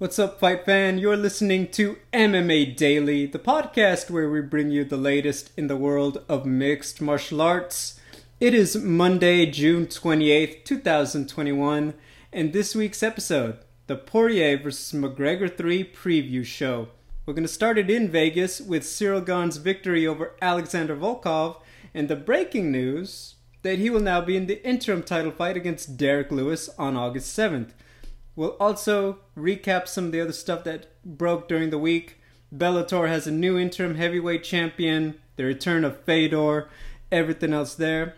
What's up, fight fan? You're listening to MMA Daily, the podcast where we bring you the latest in the world of mixed martial arts. It is Monday, June 28th, 2021, and this week's episode, the Poirier vs. McGregor 3 preview show. We're going to start it in Vegas with Ciryl Gane's victory over Alexander Volkov, and the breaking news that he will now be in the interim title fight against Derrick Lewis on August 7th. We'll also recap some of the other stuff that broke during the week. Bellator has a new interim heavyweight champion, the return of Fedor, everything else there.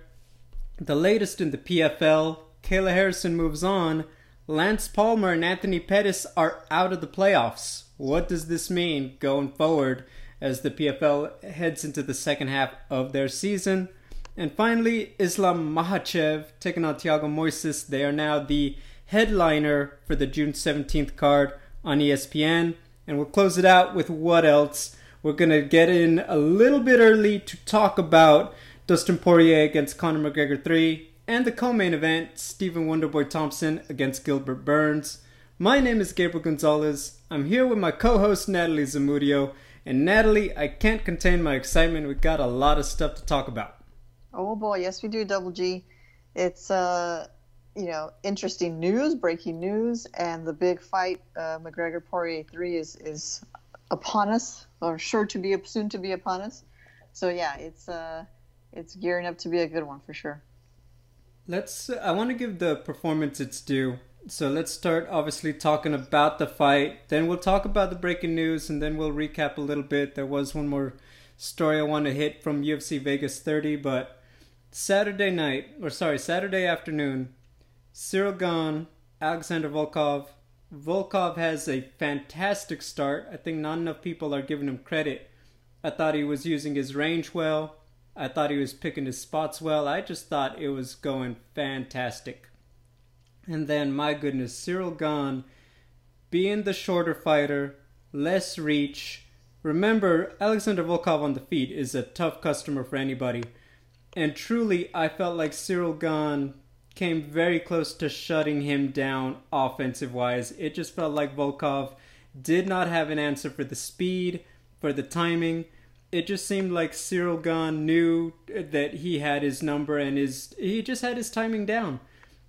The latest in the PFL, Kayla Harrison moves on. Lance Palmer and Anthony Pettis are out of the playoffs. What does this mean going forward as the PFL heads into the second half of their season? And finally, Islam Makhachev taking on Thiago Moises. They are now the headliner for the June 17th card on ESPN. And we'll close it out with what else? We're going to get in a little bit early to talk about Dustin Poirier against Conor McGregor 3 and the co main event, Stephen Wonderboy Thompson against Gilbert Burns. My name is Gabriel Gonzalez. I'm here with my co host Natalie Zamudio. And Natalie, I can't contain my excitement. We've got a lot of stuff to talk about. Oh boy, yes we do, Double G. It's uh you know, interesting news, breaking news, and the big fight, uh, McGregor Poirier three, is is upon us, or sure to be soon to be upon us. So yeah, it's uh, it's gearing up to be a good one for sure. Let's. I want to give the performance its due. So let's start obviously talking about the fight. Then we'll talk about the breaking news, and then we'll recap a little bit. There was one more story I want to hit from UFC Vegas 30, but Saturday night, or sorry, Saturday afternoon, Ciryl Gane, Alexander Volkov. Volkov has a fantastic start. I think not enough people are giving him credit. I thought he was using his range well. I thought he was picking his spots well. I just thought it was going fantastic. And then, my goodness, Ciryl Gane, being the shorter fighter, less reach. Remember, Alexander Volkov on the feet is a tough customer for anybody. And truly, I felt like Ciryl Gane came very close to shutting him down offensive wise. It just felt like Volkov did not have an answer for the speed, for the timing. It just seemed like Ciryl Gane knew that he had his number and his he just had his timing down.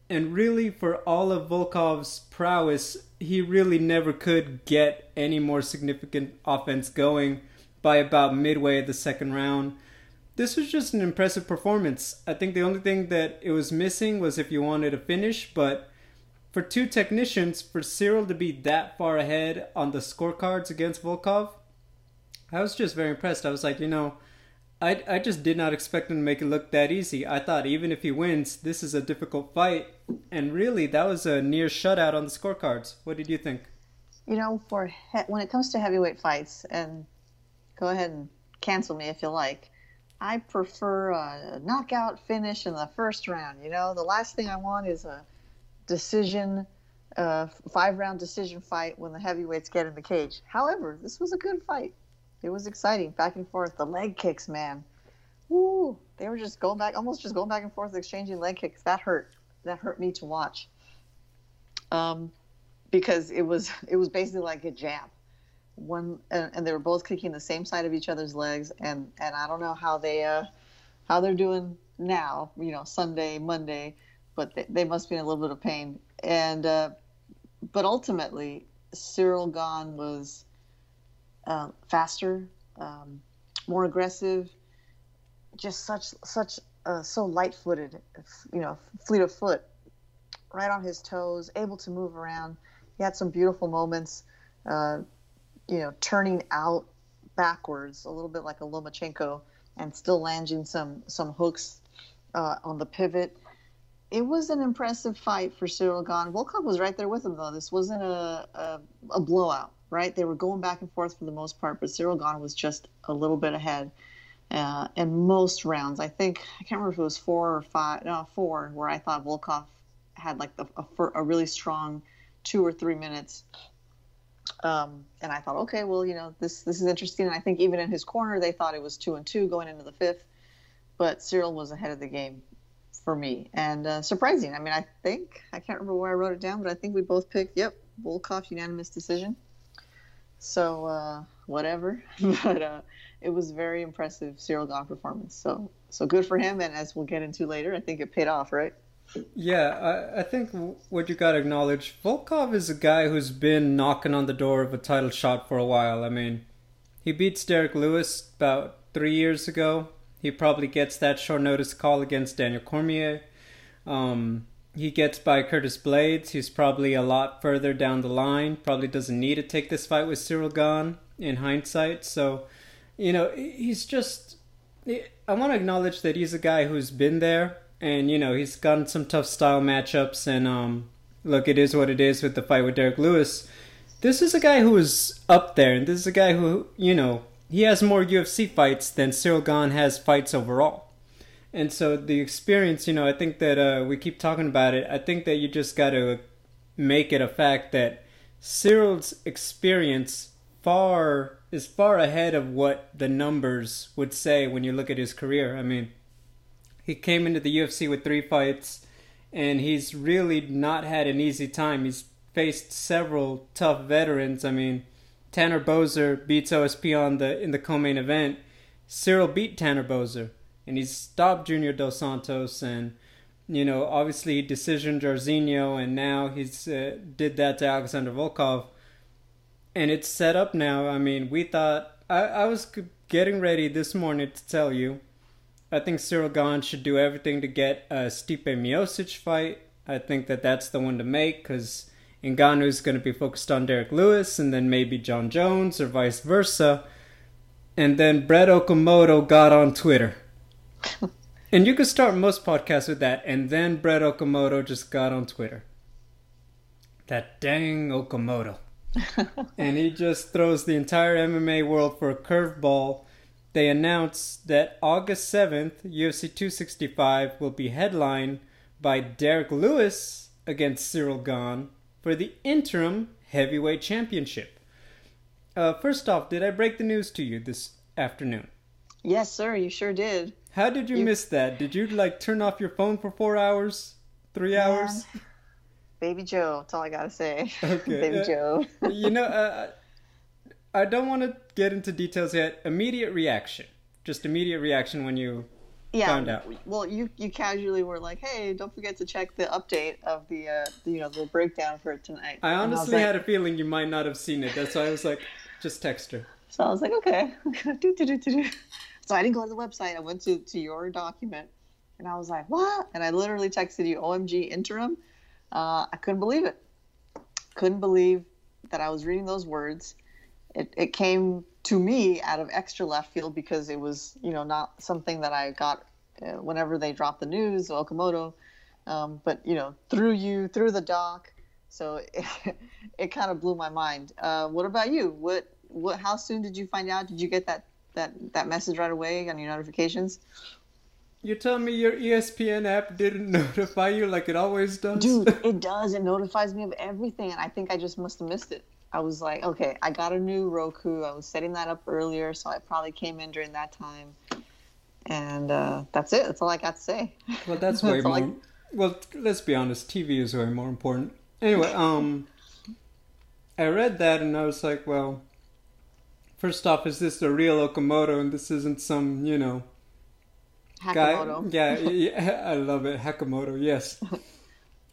And really for all of Volkov's prowess, he really never could get any more significant offense going by about midway of the second round this was just an impressive performance. I think the only thing that it was missing was if you wanted a finish, but for two technicians, for Ciryl to be that far ahead on the scorecards against Volkov, I was just very impressed. I was like, you know, I, I just did not expect him to make it look that easy. I thought even if he wins, this is a difficult fight. And really, that was a near shutout on the scorecards. What did you think? You know, for he- when it comes to heavyweight fights, and go ahead and cancel me if you like. I prefer a knockout finish in the first round. You know, the last thing I want is a decision, uh, five round decision fight when the heavyweights get in the cage. However, this was a good fight. It was exciting, back and forth. The leg kicks, man. Woo! They were just going back, almost just going back and forth, exchanging leg kicks. That hurt. That hurt me to watch. Um, because it was it was basically like a jab one and, and, they were both kicking the same side of each other's legs and and I don't know how they uh how they're doing now you know Sunday Monday but they, they must be in a little bit of pain. And uh, but ultimately Ciryl Gane was uh, faster um, more aggressive just such such uh, so light-footed you know fleet of foot right on his toes able to move around. He had some beautiful moments uh, you know, turning out backwards a little bit like a Lomachenko and still landing some some hooks uh, on the pivot. It was an impressive fight for Ciryl Gane. Volkov was right there with him though. This wasn't a, a, a blowout, right? They were going back and forth for the most part, but Ciryl Gane was just a little bit ahead. Uh, in most rounds, I think I can't remember if it was four or five, no, four, where I thought Volkov had like the, a, a really strong two or three minutes um, and I thought, okay, well, you know, this this is interesting. And I think even in his corner, they thought it was two and two going into the fifth, but Ciryl was ahead of the game for me, and uh, surprising. I mean, I think I can't remember where I wrote it down, but I think we both picked. Yep, Volkov unanimous decision. So uh, whatever, but uh, it was very impressive Ciryl Gane performance. So so good for him, and as we'll get into later, I think it paid off, right? Yeah, I, I think what you got to acknowledge, Volkov is a guy who's been knocking on the door of a title shot for a while. I mean, he beats Derrick Lewis about three years ago. He probably gets that short notice call against Daniel Cormier. Um, he gets by Curtis Blaydes, He's probably a lot further down the line. Probably doesn't need to take this fight with Ciryl Gane in hindsight. So, you know, he's just. I want to acknowledge that he's a guy who's been there and you know he's gotten some tough style matchups. And um, look, it is what it is with the fight with Derrick Lewis. This is a guy who is up there, and this is a guy who you know he has more UFC fights than Ciryl Gane has fights overall. And so the experience, you know, I think that uh, we keep talking about it. I think that you just got to make it a fact that Ciryl's experience far is far ahead of what the numbers would say when you look at his career. I mean, he came into the UFC with three fights, and he's really not had an easy time. He's faced several tough veterans. I mean, Tanner Boser beats OSP on the in the co-main event. Ciryl beat Tanner Boser, and he's stopped Junior Dos Santos, and you know, obviously decision Jairzinho, and now he's uh, did that to Alexander Volkov, and it's set up now. I mean, we thought I, I was getting ready this morning to tell you I think Ciryl Gane should do everything to get a Stipe Miocic fight. I think that that's the one to make because Ngannou is going to be focused on Derrick Lewis and then maybe Jon Jones or vice versa. And then Brett Okamoto got on Twitter. and you could start most podcasts with that. And then Brett Okamoto just got on Twitter. That dang Okamoto. and he just throws the entire MMA world for a curveball they announced that August 7th, UFC 265 will be headlined by Derrick Lewis against Ciryl Gane for the interim heavyweight championship. Uh, first off, did I break the news to you this afternoon? Yes, sir, you sure did. How did you, you... miss that? Did you like turn off your phone for four hours, three hours? Baby Joe, that's all I gotta say. Okay. Baby uh, Joe. you know, uh, I don't want to get into details yet. Immediate reaction, just immediate reaction when you yeah, found out. Well, you you casually were like, "Hey, don't forget to check the update of the uh, you know the breakdown for tonight." I honestly I had like, a feeling you might not have seen it. That's why I was like, just text her. So I was like, okay. so I didn't go to the website. I went to to your document, and I was like, what? And I literally texted you, "OMG, interim." Uh, I couldn't believe it. Couldn't believe that I was reading those words it, it came to me out of extra left field because it was you know not something that I got uh, whenever they dropped the news Okamoto, um, but you know through you through the doc, so it, it kind of blew my mind. Uh, what about you? What what? How soon did you find out? Did you get that that that message right away on your notifications? You tell me your ESPN app didn't notify you like it always does? Dude, it does. It notifies me of everything, and I think I just must have missed it. I was like, okay, I got a new Roku. I was setting that up earlier, so I probably came in during that time. And uh, that's it. That's all I got to say. Well, that's way that's more. I... Well, let's be honest. TV is way more important. Anyway, um, I read that and I was like, well, first off, is this a real Okamoto? And this isn't some, you know, Hakamoto. guy. Yeah, yeah, I love it. Hakamoto, yes.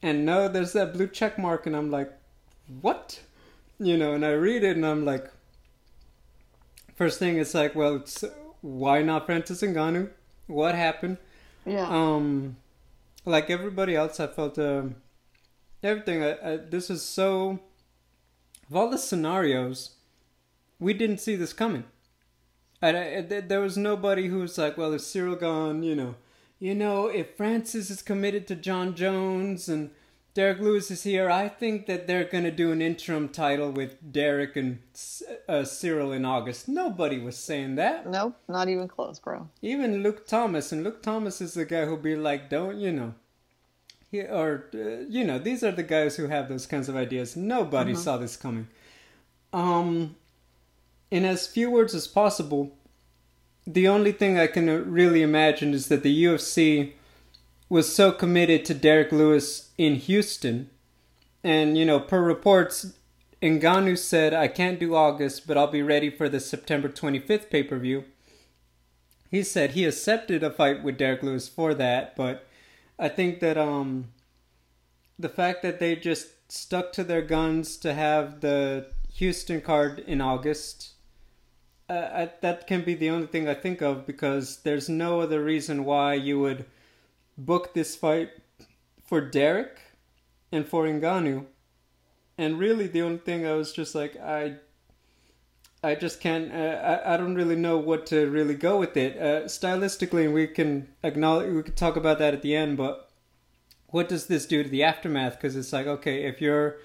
and no, there's that blue check mark, and I'm like, what? You know, and I read it and I'm like, first thing it's like, well, it's, why not Francis Ngannou? What happened? Yeah. Um, like everybody else, I felt uh, everything. I, I, this is so. Of all the scenarios, we didn't see this coming. I, I, there was nobody who was like, well, if Ciryl Gane, you know, you know, if Francis is committed to Jon Jones and Derrick Lewis is here. I think that they're going to do an interim title with Derrick and uh, Ciryl in August. Nobody was saying that. Nope, not even close, bro. Even Luke Thomas, and Luke Thomas is the guy who'll be like, "Don't you know?" He, or uh, you know, these are the guys who have those kinds of ideas. Nobody uh-huh. saw this coming. Um, in as few words as possible, the only thing I can really imagine is that the UFC was so committed to Derrick Lewis in Houston. And, you know, per reports, Ngannou said, I can't do August, but I'll be ready for the September 25th pay per view. He said he accepted a fight with Derrick Lewis for that, but I think that um, the fact that they just stuck to their guns to have the Houston card in August, uh, I, that can be the only thing I think of because there's no other reason why you would book this fight for Derrick and for Ngannou. And really the only thing I was just like I I just can't uh, I, I don't really know what to really go with it. Uh, stylistically we can acknowledge we could talk about that at the end but what does this do to the aftermath? Because it's like okay if you're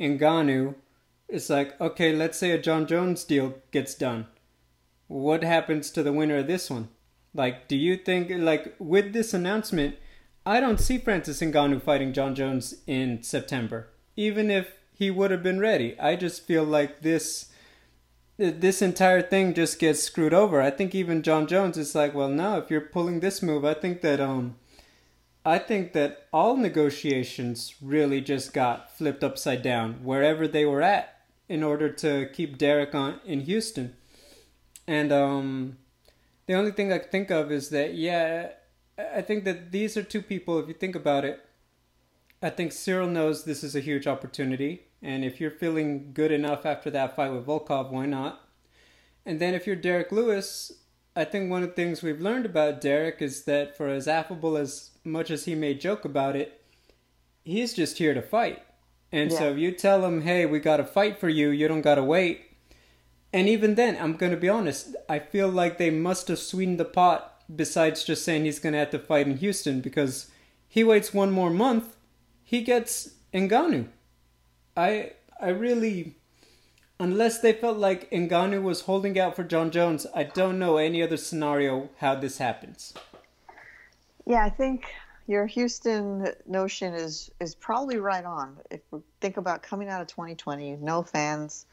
Ngannou it's like okay let's say a Jon Jones deal gets done. What happens to the winner of this one like do you think like with this announcement I don't see Francis Ngannou fighting Jon Jones in September even if he would have been ready. I just feel like this this entire thing just gets screwed over. I think even Jon Jones is like, well, no, if you're pulling this move, I think that um I think that all negotiations really just got flipped upside down wherever they were at in order to keep Derrick on in Houston. And um the only thing I can think of is that yeah, I think that these are two people if you think about it I think Ciryl knows this is a huge opportunity, and if you're feeling good enough after that fight with Volkov, why not? And then if you're Derrick Lewis, I think one of the things we've learned about Derrick is that for as affable as much as he may joke about it, he's just here to fight. And yeah. so if you tell him, hey, we got to fight for you, you don't got to wait. And even then, I'm going to be honest, I feel like they must have sweetened the pot besides just saying he's going to have to fight in Houston because he waits one more month he gets Ngannou. I I really unless they felt like Ngannou was holding out for Jon Jones, I don't know any other scenario how this happens. Yeah, I think your Houston notion is is probably right on. If we think about coming out of 2020, no fans,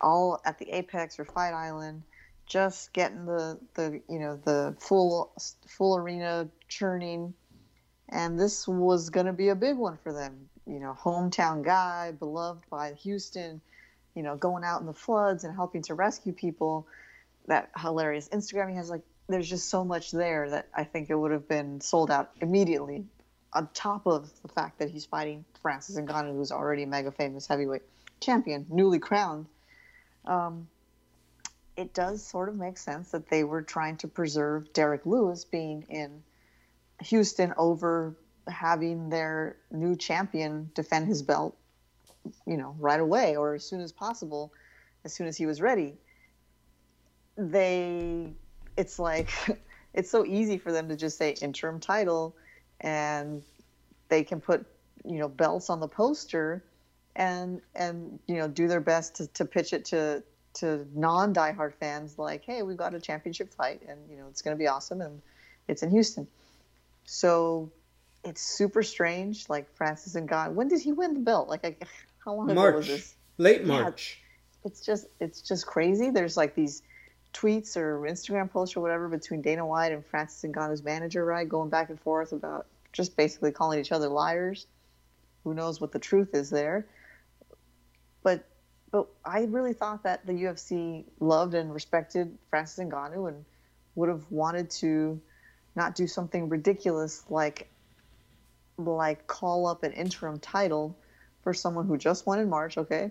all at the Apex or Fight Island, just getting the the you know the full full arena churning and this was going to be a big one for them. You know, hometown guy, beloved by Houston, you know, going out in the floods and helping to rescue people. That hilarious Instagram he has, like, there's just so much there that I think it would have been sold out immediately. On top of the fact that he's fighting Francis Ngannou, who's already a mega famous heavyweight champion, newly crowned. Um, it does sort of make sense that they were trying to preserve Derrick Lewis being in Houston over having their new champion defend his belt, you know, right away or as soon as possible, as soon as he was ready. They, it's like, it's so easy for them to just say interim title and they can put, you know, belts on the poster and, and, you know, do their best to, to pitch it to, to non diehard fans like, hey, we've got a championship fight and, you know, it's going to be awesome and it's in Houston so it's super strange. Like Francis Ngannou. When did he win the belt? Like, how long March. ago was this? Late March. Yeah, it's just it's just crazy. There's like these tweets or Instagram posts or whatever between Dana White and Francis and Ngannou's manager, right, going back and forth about just basically calling each other liars. Who knows what the truth is there? But I really thought that the UFC loved and respected Francis Ngannou and would have wanted to not do something ridiculous like like call up an interim title for someone who just won in March, okay,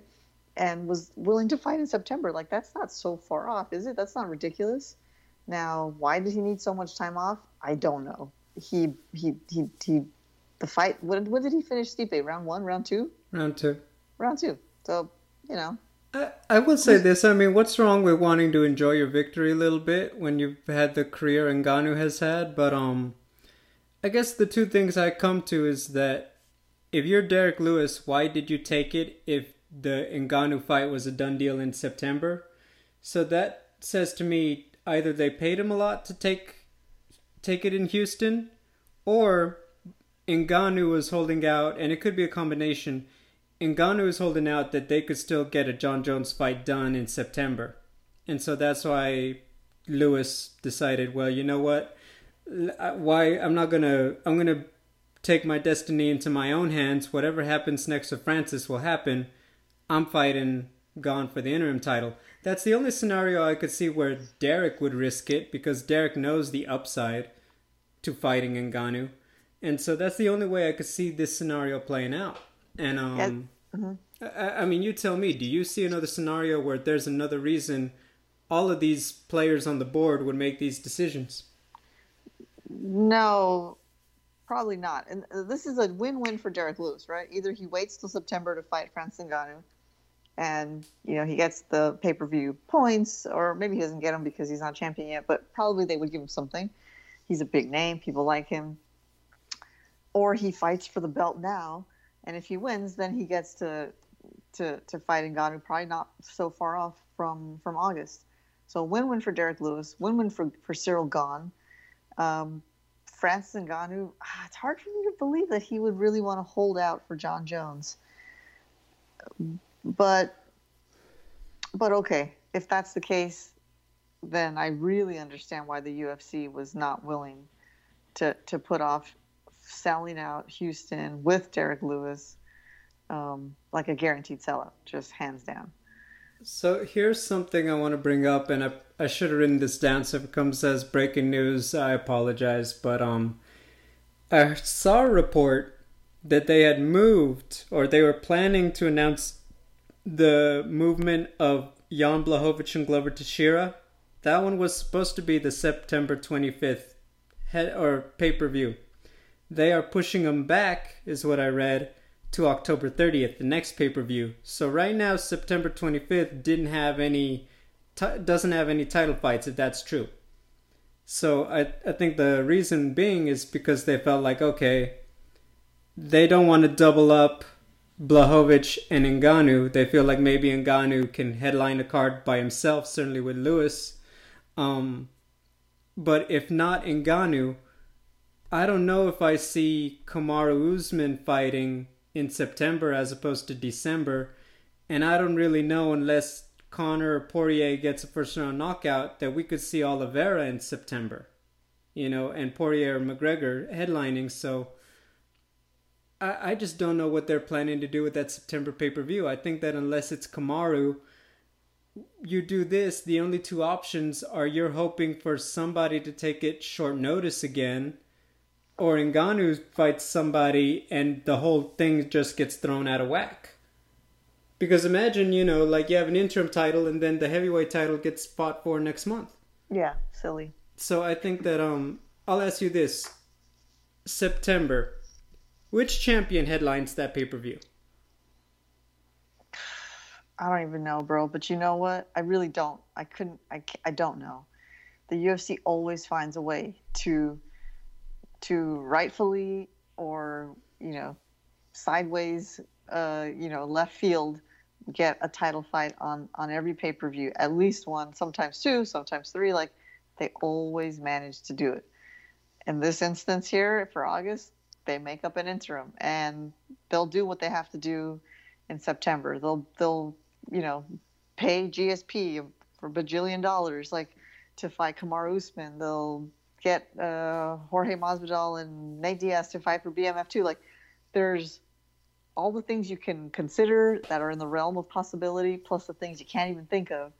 and was willing to fight in September. Like that's not so far off, is it? That's not ridiculous. Now, why did he need so much time off? I don't know. He he he he. The fight. When, when did he finish Stipe? Round one, round two? Round two. Round two. So you know, I, I will say this. I mean, what's wrong with wanting to enjoy your victory a little bit when you've had the career Ngannou has had? But um, I guess the two things I come to is that if you're Derrick Lewis, why did you take it if the Ngannou fight was a done deal in September? So that says to me either they paid him a lot to take take it in Houston, or Ngannou was holding out, and it could be a combination Ngannou is holding out that they could still get a Jon Jones fight done in September. And so that's why Lewis decided, well, you know what? Uh, why I'm not going to I'm going to take my destiny into my own hands. Whatever happens next to Francis will happen. I'm fighting Gane for the interim title. That's the only scenario I could see where Derrick would risk it because Derrick knows the upside to fighting Ngannou. And so that's the only way I could see this scenario playing out. And um, yeah. mm-hmm. I, I mean, you tell me. Do you see another scenario where there's another reason all of these players on the board would make these decisions? No, probably not. And uh, this is a win-win for Derrick Lewis, right? Either he waits till September to fight Francis Ngannou, and you know he gets the pay-per-view points, or maybe he doesn't get them because he's not champion yet. But probably they would give him something. He's a big name; people like him. Or he fights for the belt now, and if he wins, then he gets to to to fight Ngannou, probably not so far off from from August. So win-win for Derrick Lewis, win-win for for Ciryl Gane. Um, Francis Ngannou, ah, it's hard for me to believe that he would really want to hold out for Jon Jones. But but okay, if that's the case, then I really understand why the UFC was not willing to to put off selling out Houston with Derrick Lewis um, like a guaranteed sellout, just hands down. So here's something I want to bring up, and I, I should have written this down. So if it comes as breaking news, I apologize. But um, I saw a report that they had moved, or they were planning to announce the movement of Jan Blachowicz and Glover Teixeira. That one was supposed to be the September 25th head or pay per view. They are pushing them back, is what I read, to October 30th, the next pay per view. So right now, September 25th didn't have any, t- doesn't have any title fights if that's true. So I I think the reason being is because they felt like okay, they don't want to double up Blachowicz and Ngannou. They feel like maybe Ngannou can headline a card by himself, certainly with Lewis. Um, but if not Ngannou, I don't know if I see Kamaru Usman fighting in September as opposed to December. And I don't really know unless Conor or Poirier gets a first round knockout that we could see Oliveira in September, you know, and Poirier or McGregor headlining. So I, I just don't know what they're planning to do with that September pay per view. I think that unless it's Kamaru, you do this, the only two options are you're hoping for somebody to take it short notice again or Ngannou fights somebody and the whole thing just gets thrown out of whack. Because imagine, you know, like you have an interim title and then the heavyweight title gets fought for next month. Yeah, silly. So I think that um I'll ask you this. September. Which champion headlines that pay-per-view? I don't even know, bro, but you know what? I really don't. I couldn't I I don't know. The UFC always finds a way to to rightfully or you know sideways uh, you know left field get a title fight on on every pay per view, at least one, sometimes two, sometimes three. Like they always manage to do it. In this instance here for August, they make up an interim and they'll do what they have to do in September. They'll they'll you know pay GSP for a bajillion dollars like to fight Kamaru Usman. They'll get uh, Jorge Masvidal and Nate Diaz to fight for BMF too. Like, there's all the things you can consider that are in the realm of possibility, plus the things you can't even think of.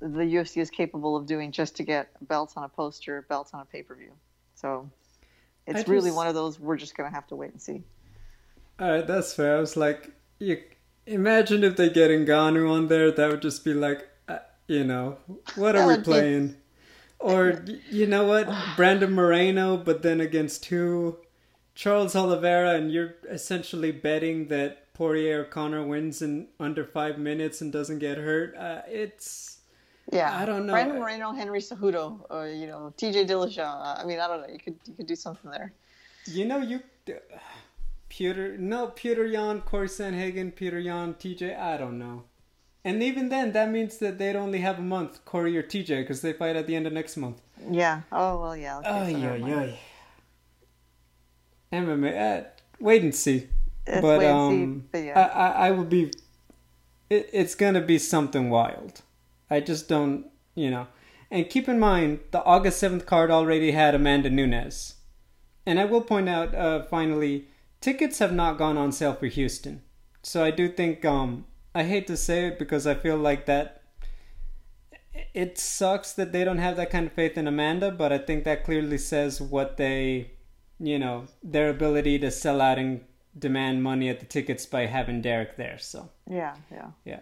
The UFC is capable of doing just to get belts on a poster, belts on a pay per view. So it's just, really one of those we're just gonna have to wait and see. All right, that's fair. I was like, you imagine if they get Ngannou on there, that would just be like, uh, you know, what are we playing? Or you know what, Brandon Moreno, but then against who? Charles Oliveira, and you're essentially betting that Poirier or Conor wins in under five minutes and doesn't get hurt. Uh, it's yeah, I don't know. Brandon Moreno, Henry Cejudo, or you know T.J. Dillashaw. I mean, I don't know. You could you could do something there. You know, you Peter, no Petr Yan, Corey Sandhagen, Petr Yan, T.J. I don't know. And even then, that means that they'd only have a month, Corey or TJ, because they fight at the end of next month. Yeah. Oh well, yeah. Okay, oh yeah, yeah. MMA. Uh, wait and see. It's but um, see, but yeah. I, I, I will be. It, it's gonna be something wild. I just don't, you know. And keep in mind, the August seventh card already had Amanda Nunes. And I will point out, uh, finally, tickets have not gone on sale for Houston. So I do think um, I hate to say it because I feel like that it sucks that they don't have that kind of faith in Amanda, but I think that clearly says what they, you know, their ability to sell out and demand money at the tickets by having Derrick there. So yeah, yeah, yeah.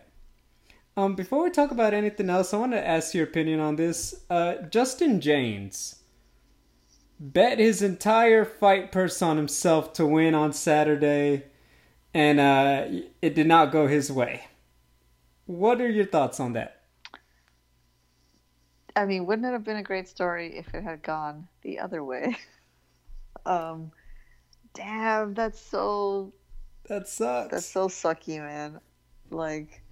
Um, before we talk about anything else, I want to ask your opinion on this. Uh, Justin Jaynes bet his entire fight purse on himself to win on Saturday, and uh, it did not go his way. What are your thoughts on that? I mean, wouldn't it have been a great story if it had gone the other way? um, damn, that's so. That sucks. That's so sucky, man. Like,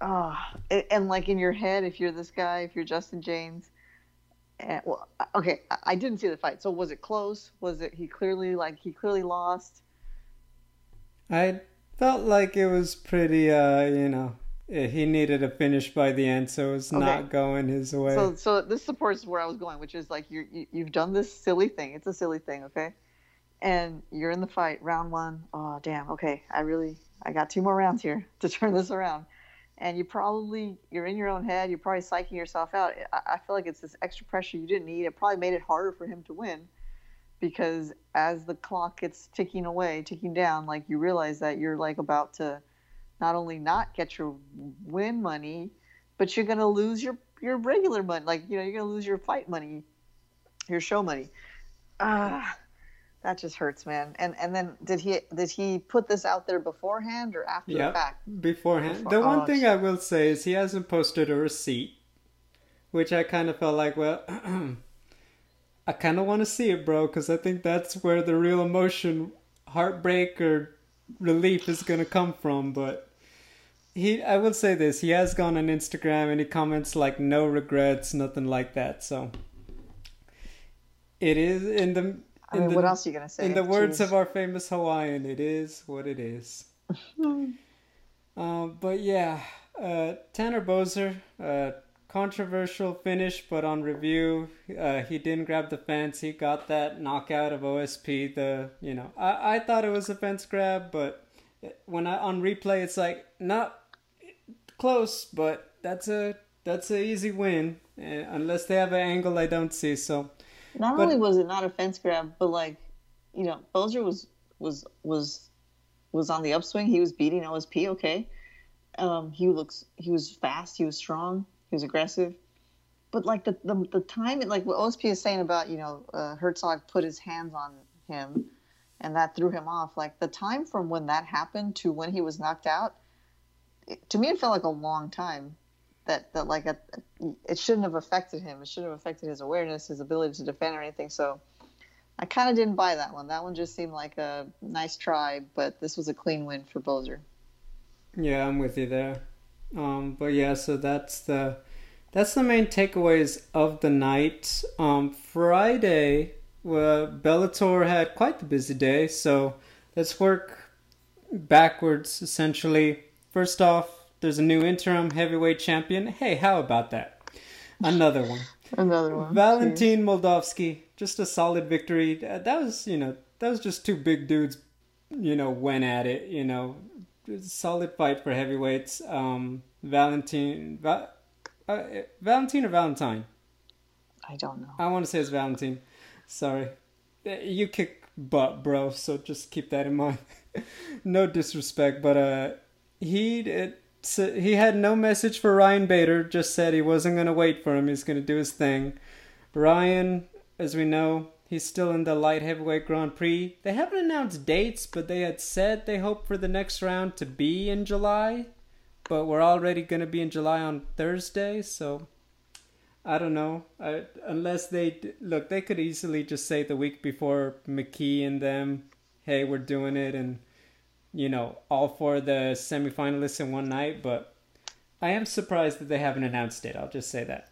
oh, and, and like in your head, if you're this guy, if you're Justin Jaynes, and, well, okay, I didn't see the fight. So was it close? Was it he clearly like he clearly lost? I felt like it was pretty, uh, you know, he needed a finish by the end, so it's okay. not going his way. So, so this supports where I was going, which is like you, you you've done this silly thing. It's a silly thing, okay? And you're in the fight, round one. Oh, damn. Okay, I really, I got two more rounds here to turn this around and you probably you're in your own head you're probably psyching yourself out I, feel like it's this extra pressure you didn't need it probably made it harder for him to win because as the clock gets ticking away ticking down like you realize that you're like about to not only not get your win money but you're to lose your your regular money like you know you're to lose your fight money your show money ah that just hurts, man. And and then did he did he put this out there beforehand or after yeah, the fact? Beforehand. Before, the one oh, thing I will say is he hasn't posted a receipt, which I kind of felt like, well, I kind of want to see it, bro, because I think that's where the real emotion, heartbreak or relief is gonna come from. But he, I will say this: he has gone on Instagram and he comments like no regrets, nothing like that. So it is in the I mean, the, what else are you gonna say? In the words of our famous Hawaiian, it is what it is. uh, but yeah, uh, Tanner Boser, uh, controversial finish, but on review, uh, he didn't grab the fence. He got that knockout of OSP. The you know, I I thought it was a fence grab, but when I on replay, it's like not close, but that's a that's an easy win, unless they have an angle I don't see. So not but, only was it not a fence grab, but like, you know, Boser was was was was on the upswing. He was beating OSP. Okay, um, he looks he was fast. He was strong. He was aggressive. But like the the, the time, like what OSP is saying about you know uh, Herzog put his hands on him, and that threw him off. Like the time from when that happened to when he was knocked out, it, to me it felt like a long time that that like a, it shouldn't have affected him. It shouldn't have affected his awareness, his ability to defend or anything. So I kind of didn't buy that one. That one just seemed like a nice try, but this was a clean win for Boser. Yeah, I'm with you there. Um, but yeah, so that's the that's the main takeaways of the night. Um, Friday, well, Bellator had quite the busy day, so let's work backwards essentially. First off, there's a new interim heavyweight champion. Hey, how about that? Another one. Another one. Valentin Moldavsky, just a solid victory. That was, you know, that was just two big dudes, you know, went at it. You know, solid fight for heavyweights. Um, Valentine, Va- uh, Valentin or Valentine? I don't know. I want to say it's Valentine. Sorry, you kick butt, bro. So just keep that in mind. no disrespect, but uh, he it, he had no message for Ryan Bader, just said he wasn't going to wait for him. He's going to do his thing. Ryan, as we know, he's still in the light heavyweight Grand Prix. They haven't announced dates, but they had said they hope for the next round to be in July. But we're already going to be in July on Thursday, so I don't know. I, unless they look, they could easily just say the week before McKee and them, "Hey, we're doing it," and you know, all for the semifinalists in one night, but I am surprised that they haven't announced it. I'll just say that.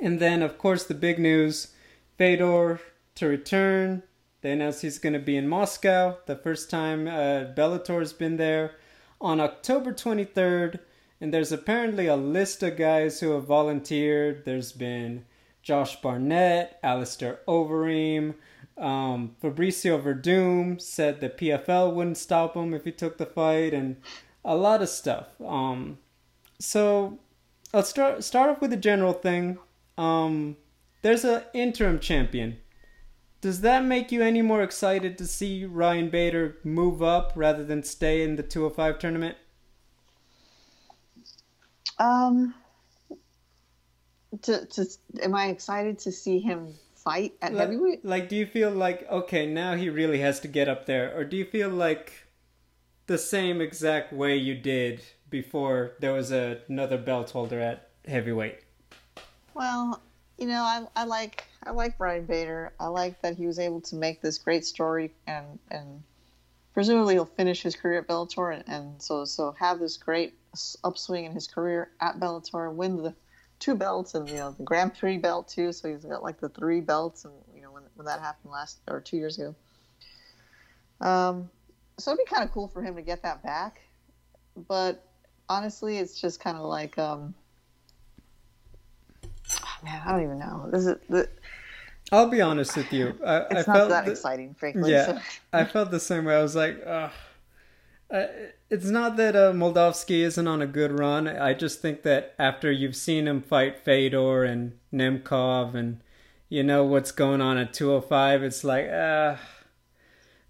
And then, of course, the big news Fedor to return. They announced he's going to be in Moscow, the first time uh, Bellator's been there, on October 23rd. And there's apparently a list of guys who have volunteered. There's been Josh Barnett, Alistair Overeem, um, Fabricio Werdum said the PFL wouldn't stop him if he took the fight, and a lot of stuff. Um, so let's start start off with the general thing. Um, there's an interim champion. Does that make you any more excited to see Ryan Bader move up rather than stay in the 205 tournament? Um, to, to am I excited to see him fight at like, heavyweight? Like, do you feel like okay, now he really has to get up there, or do you feel like the same exact way you did before there was a, another belt holder at heavyweight? Well, you know, I, I like I like Brian Bader. I like that he was able to make this great story and and presumably he'll finish his career at Bellator and, and so so have this great upswing in his career at Bellator, win the two belts and you know the Grand Prix belt too. So he's got like the three belts, and you know when when that happened last or two years ago. Um, so it'd be kind of cool for him to get that back, but honestly, it's just kind of like um, man, I don't even know. This is the. I'll be honest with you. I, it's I not felt that the, exciting, frankly. Yeah, so. I felt the same way. I was like. Uh, it's not that uh, Moldavsky isn't on a good run. I just think that after you've seen him fight Fedor and Nemkov and you know what's going on at 205, it's like, uh,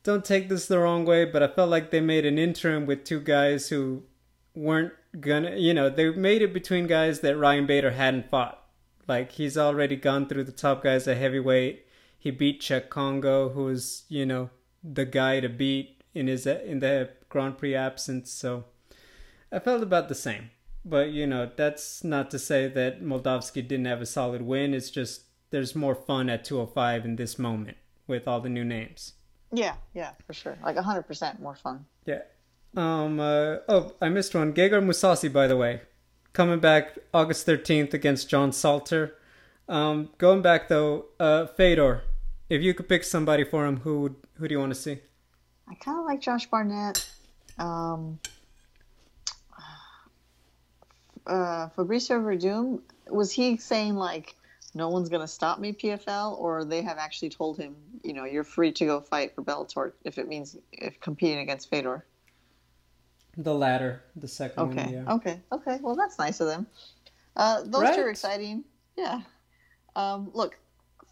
don't take this the wrong way, but I felt like they made an interim with two guys who weren't gonna, you know, they made it between guys that Ryan Bader hadn't fought. Like, he's already gone through the top guys at heavyweight. He beat Cheick Kongo, who was, you know, the guy to beat in his in the Grand Prix absence. So I felt about the same. But you know, that's not to say that Moldavsky didn't have a solid win. It's just there's more fun at 205 in this moment with all the new names. Yeah, yeah, for sure. Like 100% more fun. Yeah. Um. Uh, oh, I missed one. Gegard Mousasi, by the way, coming back August 13th against John Salter. Um, going back though, uh, Fedor. If you could pick somebody for him, who would, who do you want to see? I kind of like Josh Barnett. Um, uh, Fabricio Werdum, was he saying like, no one's going to stop me, PFL, or they have actually told him, you know, you're free to go fight for Bellator if it means if competing against Fedor? The latter, the second okay. one. Yeah. Okay. Okay. Well, that's nice of them. Uh, those right? two are exciting. Yeah. Um, look,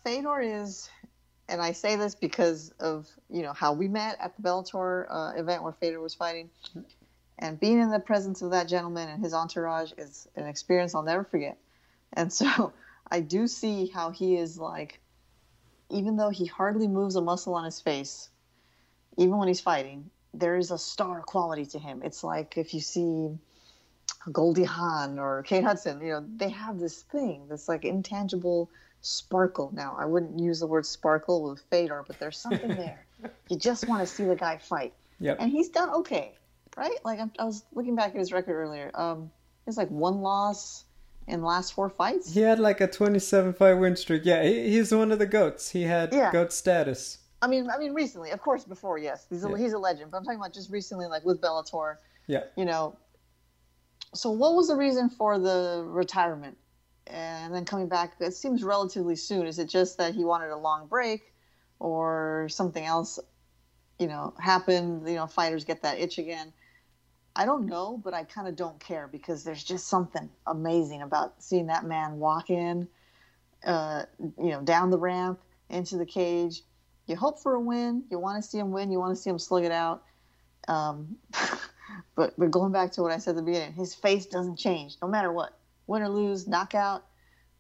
Fedor is and I say this because of you know how we met at the Bellator uh, event where Fedor was fighting, and being in the presence of that gentleman and his entourage is an experience I'll never forget. And so I do see how he is like, even though he hardly moves a muscle on his face, even when he's fighting, there is a star quality to him. It's like if you see Goldie Hawn or Kate Hudson, you know, they have this thing, this like intangible sparkle. Now, I wouldn't use the word sparkle with Fedor, but there's something there. you just want to see the guy fight. Yep. And he's done okay, right? Like I'm, i was looking back at his record earlier. Um, it's like one loss in the last four fights. He had like a 27 fight win streak. Yeah, he, he's one of the goats. He had Yeah. goat status. I mean, I mean, recently, of course, before, yes, he's a, Yeah. he's a legend. But I'm talking about just recently, like with Bellator. Yeah. You know. So, what was the reason for the retirement, and then coming back? It seems relatively soon. Is it just that he wanted a long break, or something else? You know, happened. You know, fighters get that itch again. I don't know, but I kind of don't care because there's just something amazing about seeing that man walk in, uh, you know, down the ramp into the cage. You hope for a win. You want to see him win. You want to see him slug it out. Um, but but going back to what I said at the beginning, his face doesn't change no matter what, win or lose, knockout,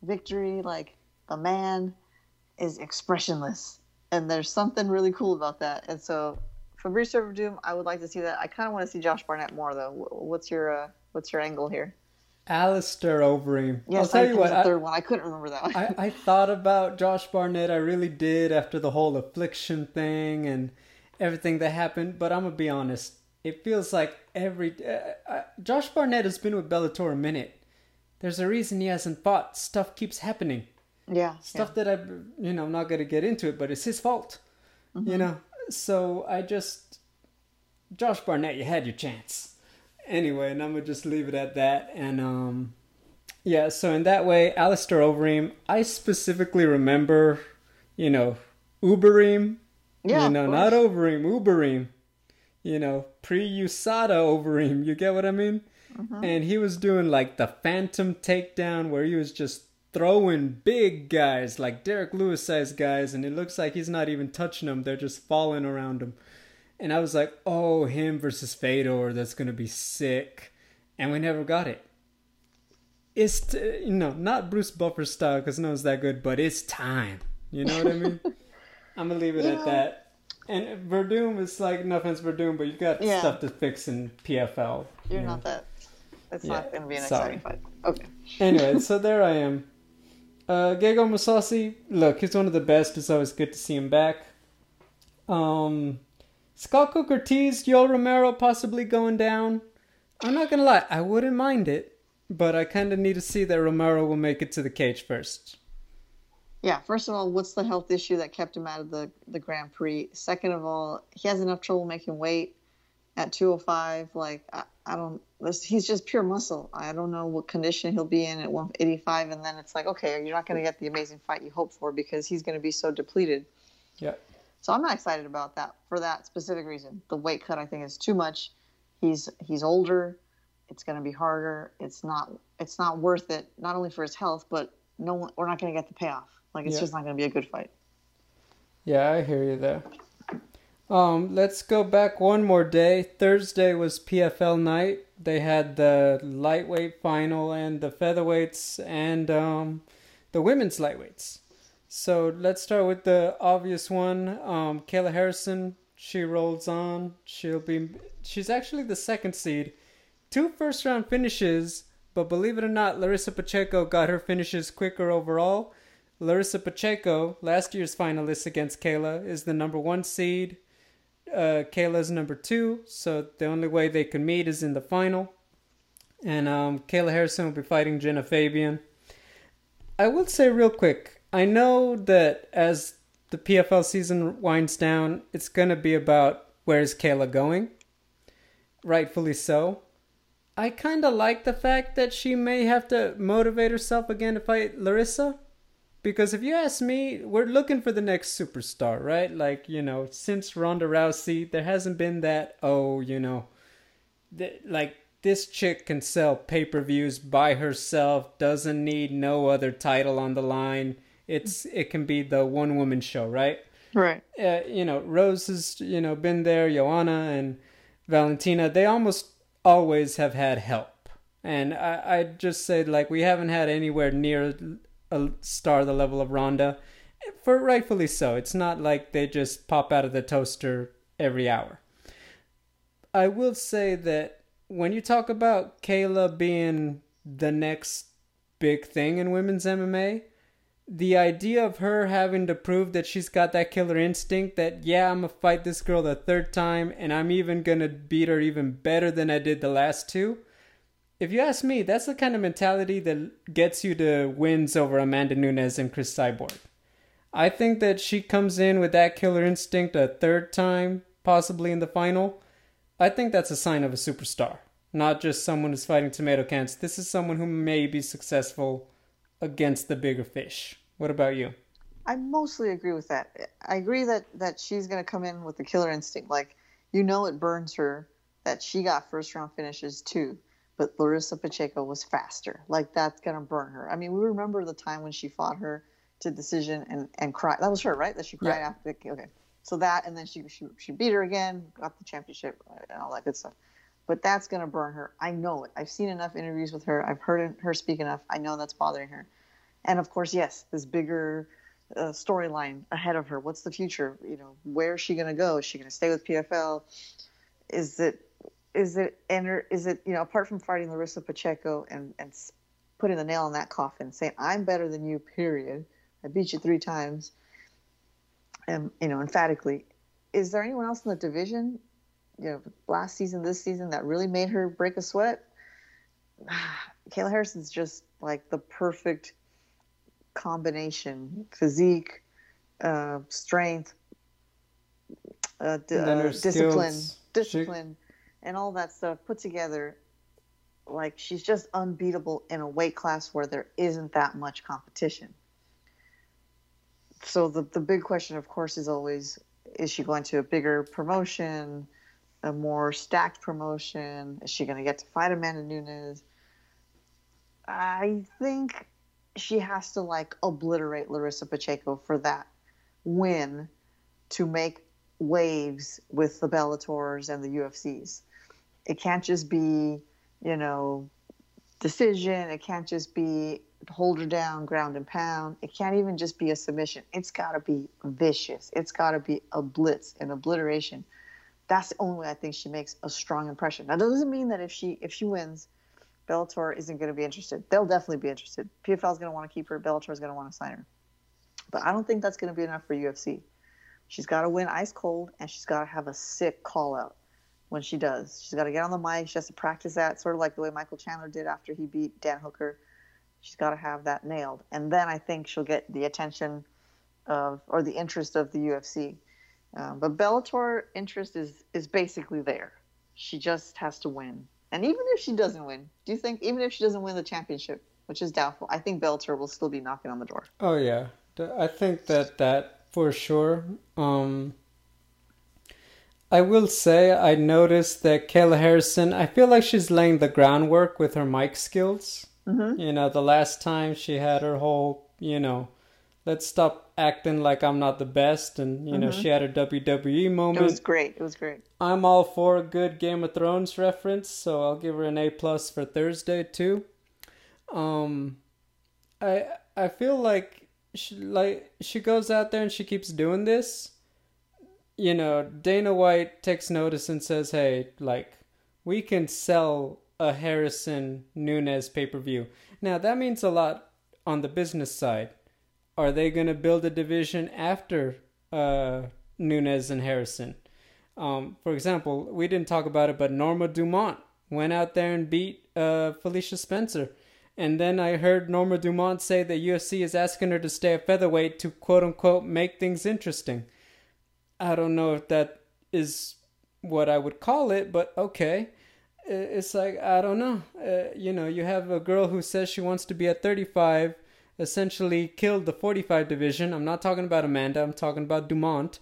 victory. Like the man is expressionless, and there's something really cool about that. And so Fabricio Werdum, I would like to see that. I kind of want to see Josh Barnett more though. What's your uh, what's your angle here? Alistair Overeem. Yes, I'll tell I you think what. the I, third one. I couldn't remember that one. I, I thought about Josh Barnett. I really did after the whole affliction thing and everything that happened. But I'm gonna be honest. It feels like every uh, uh, Josh Barnett has been with Bellator a minute. There's a reason he hasn't fought. Stuff keeps happening. yeah, Stuff that I, you know, I'm not gonna get into it, but it's his fault. Mm-hmm. You know. So I just, Josh Barnett, you had your chance. Anyway, and I'm gonna just leave it at that. And um, yeah. So in that way, Alistair Overeem, I specifically remember, you know, Ubereem. yeah. you know, not Overeem, Ubereem. you know, pre USADA Overeem. You get what I mean? Mm-hmm. And he was doing like the phantom takedown where he was just throwing big guys, like Derrick Lewis sized guys, and it looks like he's not even touching them. They're just falling around him. And I was like, oh, him versus Fedor, that's going to be sick. And we never got it. It's, t- you know, not Bruce Buffer style because no one's that good, but it's time. You know what I mean? I'm going to leave it at that. And Werdum is like, no offense, Werdum, but you got yeah. stuff to fix in PFL. You're you know? not that. It's yeah. not going to be an Sorry. exciting fight. Okay. anyway, so there I am. Uh, Gegard Mousasi, look, he's one of the best. It's always good to see him back. Um, Scott Cook Ortiz, Yoel Romero possibly going down. I'm not gonna lie, I wouldn't mind it, but I kind of need to see that Romero will make it to the cage first. Yeah, first of all, what's the health issue that kept him out of the, the Grand Prix? Second of all, he has enough trouble making weight at 205. Like, I, I don't, he's just pure muscle. I don't know what condition he'll be in at 185. And then it's like, okay, you're not going to get the amazing fight you hope for because he's going to be so depleted. Yeah. So I'm not excited about that for that specific reason. The weight cut I think is too much. He's he's older. It's going to be harder. It's not it's not worth it. Not only for his health, but no one, we're not going to get the payoff. Like it's yeah. just not going to be a good fight. Yeah, I hear you there. Um, let's go back one more day. Thursday was PFL night. They had the lightweight final and the featherweights and um, the women's lightweights. So let's start with the obvious one. Um, Kayla Harrison, she rolls on. She'll be. She's actually the second seed. Two first round finishes, but believe it or not, Larissa Pacheco got her finishes quicker overall. Larissa Pacheco, last year's finalist against Kayla, is the number one seed uh, Kayla's number two, so the only way they can meet is in the final. And um, Kayla Harrison will be fighting Genah Fabian. I will say real quick, I know that as the PFL season winds down, it's going to be about where's Kayla going. Rightfully so. I kind of like the fact that she may have to motivate herself again to fight Larissa. Because if you ask me, we're looking for the next superstar, right? Like, you know, since Ronda Rousey, there hasn't been that, oh, you know, th- like this chick can sell pay per views by herself, doesn't need no other title on the line. It's it can be the one woman show, right? Right. Uh, you know, Rose has you know been there. Joanna and Valentina, they almost always have had help, and I I just said like we haven't had anywhere near a star the level of Ronda, for rightfully so. It's not like they just pop out of the toaster every hour. I will say that when you talk about Kayla being the next big thing in women's MMA, the idea of her having to prove that she's got that killer instinct that yeah i'm gonna fight this girl the third time and i'm even gonna beat her even better than i did the last two if you ask me, that's the kind of mentality that gets you to wins over Amanda Nunes and chris Cyborg. I think that she comes in with that killer instinct a third time, possibly in the final. I think that's a sign of a superstar, not just someone who's fighting tomato cans. This is someone who may be successful against the bigger fish. What about you? I mostly agree with that. I agree that that she's going to come in with the killer instinct. Like, you know, it burns her that she got first round finishes too but Larissa Pacheco was faster. Like that's gonna burn her. I mean, we remember the time when she fought her to decision and and cried. That was her, right? That she cried yeah. after. Okay, so that and then she she she beat her again, got the championship and all that good stuff. But that's gonna burn her. I know it. I've seen enough interviews with her. I've heard her speak enough. I know that's bothering her. And of course, yes, this bigger uh, storyline ahead of her. What's the future? You know, where is she gonna go? Is she gonna stay with PFL? Is it is it enter is it you know apart from fighting Larissa Pacheco and and putting the nail in that coffin, saying I'm better than you, period. I beat you three times, and you know emphatically. Is there anyone else in the division, you know, last season, this season that really made her break a sweat? Kayla Harrison's just like the perfect combination: physique, uh, strength, uh, d- uh, discipline, discipline and all that stuff put together, like she's just unbeatable in a weight class where there isn't that much competition. So the the big question, of course, is always: Is she going to a bigger promotion? a more stacked promotion? Is she going to get to fight Amanda Nunes? I think she has to like obliterate Larissa Pacheco for that win to make waves with the Bellators and the UFCs. It can't just be, you know, decision. It can't just be hold her down, ground and pound. It can't even just be a submission. It's got to be vicious. It's got to be a blitz, an obliteration. That's the only way I think she makes a strong impression. Now, that doesn't mean that if she if she wins, Bellator isn't going to be interested. They'll definitely be interested. PFL is going to want to keep her. Bellator is going to want to sign her. But I don't think that's going to be enough for UFC. She's got to win ice cold, and she's got to have a sick call out when she does. She's got to get on the mic. She has to practice that, sort of like the way Michael Chandler did after he beat Dan Hooker. She's got to have that nailed, and then I think she'll get the attention of or the interest of the UFC. Um, but Bellator interest is is basically there. She just has to win. And even if she doesn't win, do you think even if she doesn't win the championship, which is doubtful, I think Bellator will still be knocking on the door. Oh yeah, I think that that for sure. Um, I will say I noticed that Kayla Harrison. I feel like she's laying the groundwork with her mic skills. Mm-hmm. You know, the last time she had her whole, you know, let's stop acting like I'm not the best. And, you know, Mhm. she had her WWE moment. It was great. It was great. I'm all for a good Game of Thrones reference, so I'll give her an A plus for Thursday too. Um, I I feel like she like she goes out there and she keeps doing this. You know, Dana White takes notice and says, "Hey, like we can sell a Harrison Nunes pay per view." Now that means a lot on the business side. Are they going to build a division after uh, Nunes and Harrison? Um, for example, we didn't talk about it, but Norma Dumont went out there and beat uh, Felicia Spencer. And then I heard Norma Dumont say that UFC is asking her to stay at featherweight to quote unquote make things interesting. I don't know if that is what I would call it, but okay. It's like, I don't know. Uh, you know, you have a girl who says she wants to be at 35, essentially killed the 45 division. I'm not talking about Amanda, I'm talking about Dumont.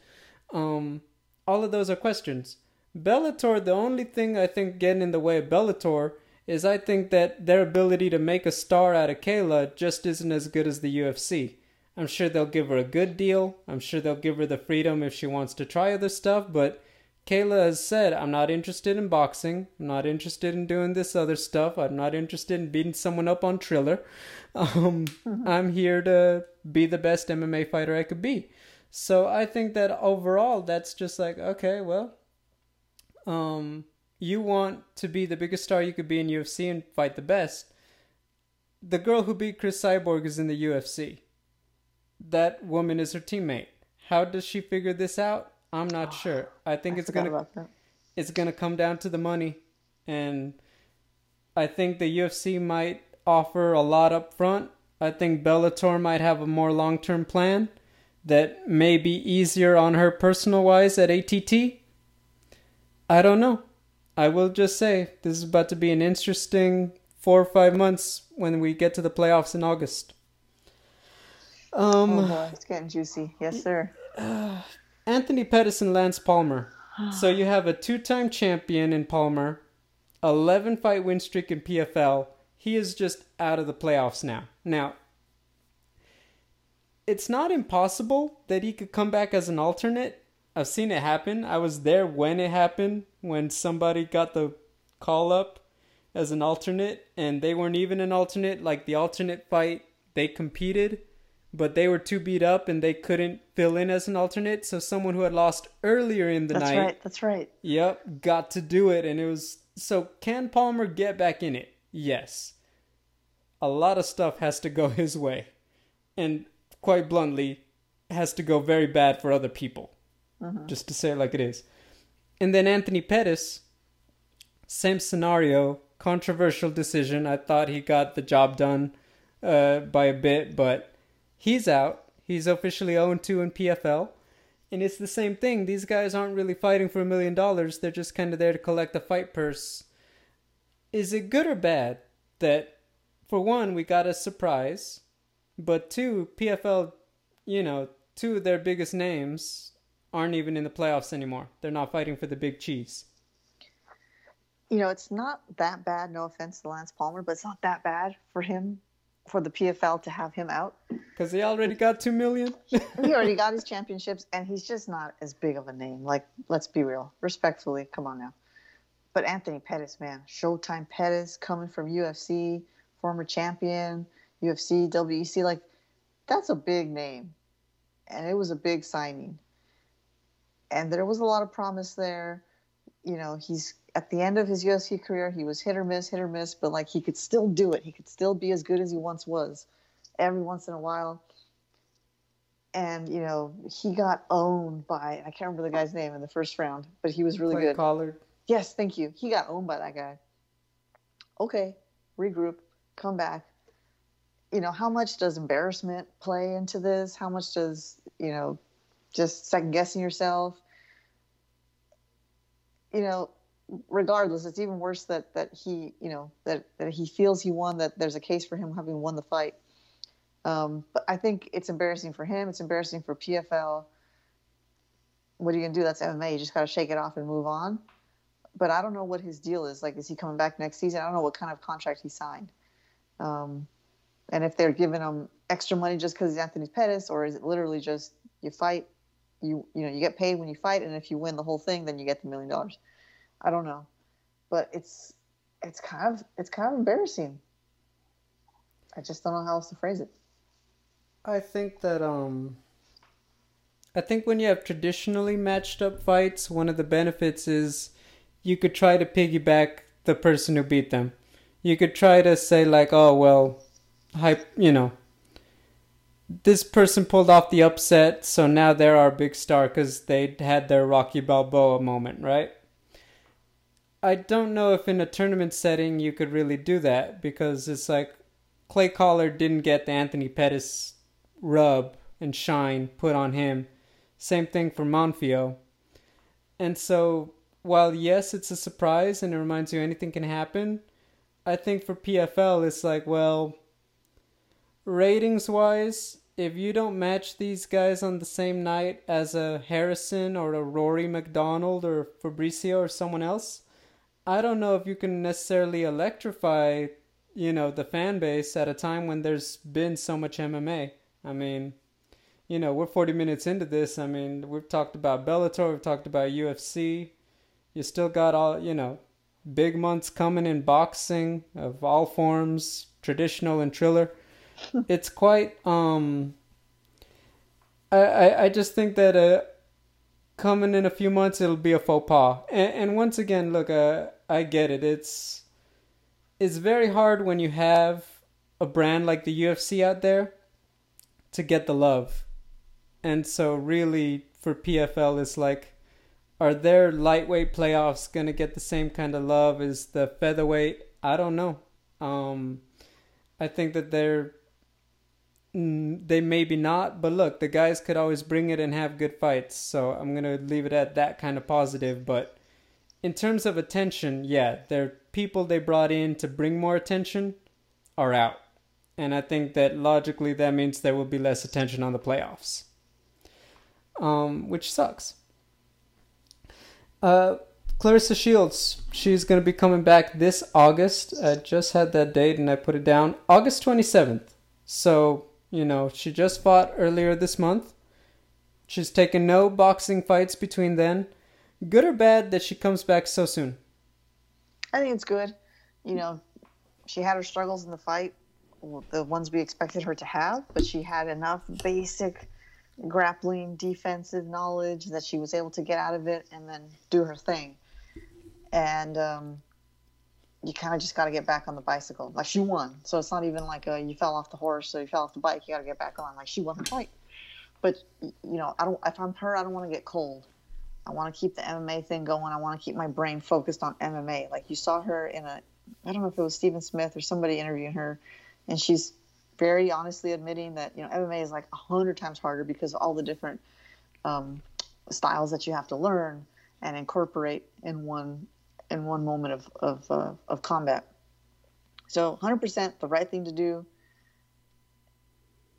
Um, all of those are questions. Bellator, the only thing I think getting in the way of Bellator is I think that their ability to make a star out of Kayla just isn't as good as the UFC. I'm sure they'll give her a good deal. I'm sure they'll give her the freedom if she wants to try other stuff, but Kayla has said, I'm not interested in boxing. I'm not interested in doing this other stuff. I'm not interested in beating someone up on Triller. Um, I'm here to be the best MMA fighter I could be. So I think that overall, that's just like, okay, well, um, you want to be the biggest star you could be in UFC and fight the best. The girl who beat Chris Cyborg is in the UFC. That woman is her teammate. How does she figure this out? I'm not sure. I think I it's gonna it's gonna come down to the money, and I think the UFC might offer a lot up front. I think Bellator might have a more long term plan that may be easier on her personal wise at ATT. I don't know. I will just say this is about to be an interesting four or five months when we get to the playoffs in August. Um, Oh boy, it's getting juicy. Yes, sir. Anthony Pettis and Lance Palmer. So you have a two-time champion in Palmer, 11 fight win streak in PFL. He is just out of the playoffs now. Now, it's not impossible that he could come back as an alternate. I've seen it happen. I was there when it happened, when somebody got the call up as an alternate, and they weren't even an alternate. Like the alternate fight, they competed, but they were too beat up and they couldn't fill in as an alternate. So someone who had lost earlier in the That's night right. That's right. Yep, got to do it, and it was so. Can Palmer get back in it? Yes. A lot of stuff has to go his way, and quite bluntly, has to go very bad for other people. Just to say it like it is. And then Anthony Pettis, same scenario, controversial decision. I thought he got the job done uh, by a bit, but he's out. He's officially 0 2 in PFL. And it's the same thing. These guys aren't really fighting for a million dollars. They're just kind of there to collect a fight purse. Is it good or bad that, for one, we got a surprise, but two, PFL, you know, two of their biggest names aren't even in the playoffs anymore. They're not fighting for the big cheese. you know, it's not that bad. No offense to Lance Palmer, but it's not that bad for him, for the PFL to have him out. Because he already got two million. he already got his championships, and he's just not as big of a name. Like, let's be real, respectfully, come on now. But Anthony Pettis, man, Showtime Pettis coming from UFC, former champion, UFC, WEC, like that's a big name, and it was a big signing. And there was a lot of promise there. You know, he's at the end of his UFC career, he was hit or miss, hit or miss, but like he could still do it. He could still be as good as he once was every once in a while. And, you know, he got owned by, I can't remember the guy's name in the first round, but he was really Clay good. Collard. Yes, thank you. He got owned by that guy. Okay, regroup, come back. You know, how much does embarrassment play into this? How much does, you know, just second guessing yourself? You know, regardless, it's even worse that that he, you know, that that he feels he won. That there's a case for him having won the fight. Um, but I think it's embarrassing for him. It's embarrassing for PFL. What are you gonna do? That's MMA. You just gotta shake it off and move on. But I don't know what his deal is. Like, is he coming back next season? I don't know what kind of contract he signed. Um, and if they're giving him extra money just because he's Anthony Pettis, or is it literally just you fight, you you know you get paid when you fight, and if you win the whole thing, then you get the million dollars. I don't know, but it's it's kind of it's kind of embarrassing. I just don't know how else to phrase it. I think that um I think when you have traditionally matched up fights, one of the benefits is you could try to piggyback the person who beat them. You could try to say like, "Oh, well, hype, you know, this person pulled off the upset, so now they're our big star cuz they had their Rocky Balboa moment, right?" I don't know if in a tournament setting you could really do that because it's like Clay Collard didn't get the Anthony Pettis rub and shine put on him. Same thing for Monfio. And so, while yes, it's a surprise and it reminds you anything can happen, I think for PFL it's like, well, ratings wise, if you don't match these guys on the same night as a Harrison or a Rory MacDonald or Fabricio or someone else, I don't know if you can necessarily electrify, you know, the fan base at a time when there's been so much MMA. I mean, you know, we're 40 minutes into this. I mean, we've talked about Bellator, we've talked about UFC. You still got all, you know, big months coming in boxing of all forms, traditional and triller. it's quite um I, I, I just think that uh coming in a few months it'll be a faux pas. And, and once again, look, uh, I get it. It's it's very hard when you have a brand like the UFC out there to get the love. And so really for PFL it's like are their lightweight playoffs going to get the same kind of love as the featherweight? I don't know. Um I think that they're they maybe not, but look, the guys could always bring it and have good fights. So I'm going to leave it at that kind of positive, but in terms of attention, yeah, their people they brought in to bring more attention are out. And I think that logically that means there will be less attention on the playoffs. Um, which sucks. Uh, Claressa Shields, she's going to be coming back this August. I just had that date and I put it down. August 27th. So, you know, she just fought earlier this month. She's taken no boxing fights between then. Good or bad that she comes back so soon? I think it's good. You know, she had her struggles in the fight, the ones we expected her to have, but she had enough basic grappling defensive knowledge that she was able to get out of it and then do her thing. And um, you kind of just got to get back on the bicycle. Like she won, so it's not even like a, you fell off the horse, so you fell off the bike. You got to get back on. Like she won the fight. But you know, I don't. If I'm her, I don't want to get cold. I want to keep the MMA thing going. I want to keep my brain focused on MMA. Like you saw her in a, I don't know if it was Stephen Smith or somebody interviewing her, and she's very honestly admitting that you know MMA is like a hundred times harder because of all the different um, styles that you have to learn and incorporate in one in one moment of of, uh, of combat. So 100% the right thing to do.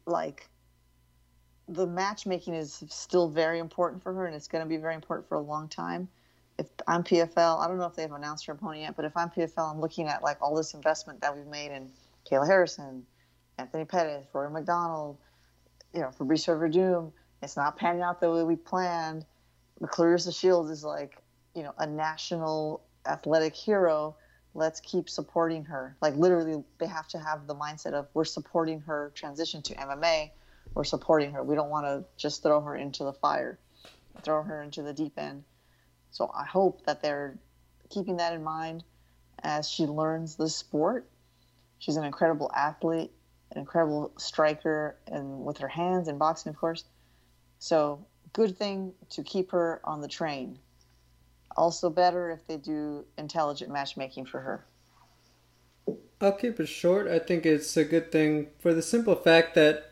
Like the matchmaking is still very important for her, and it's going to be very important for a long time. If I'm PFL. I don't know if they've announced her opponent yet, but if I'm PFL, I'm looking at like all this investment that we've made in Kayla Harrison, Anthony Pettis, Rory MacDonald, you know, Fabrice Werdum. It's not panning out the way we planned. Claressa Shields is like, you know, a national athletic hero. Let's keep supporting her. Like literally, they have to have the mindset of we're supporting her transition to MMA. We're supporting her. We don't want to just throw her into the fire, throw her into the deep end. So I hope that they're keeping that in mind as she learns the sport. She's an incredible athlete, an incredible striker, and with her hands and boxing, of course. So good thing to keep her on the train. Also better if they do intelligent matchmaking for her. I'll keep it short. I think it's a good thing for the simple fact that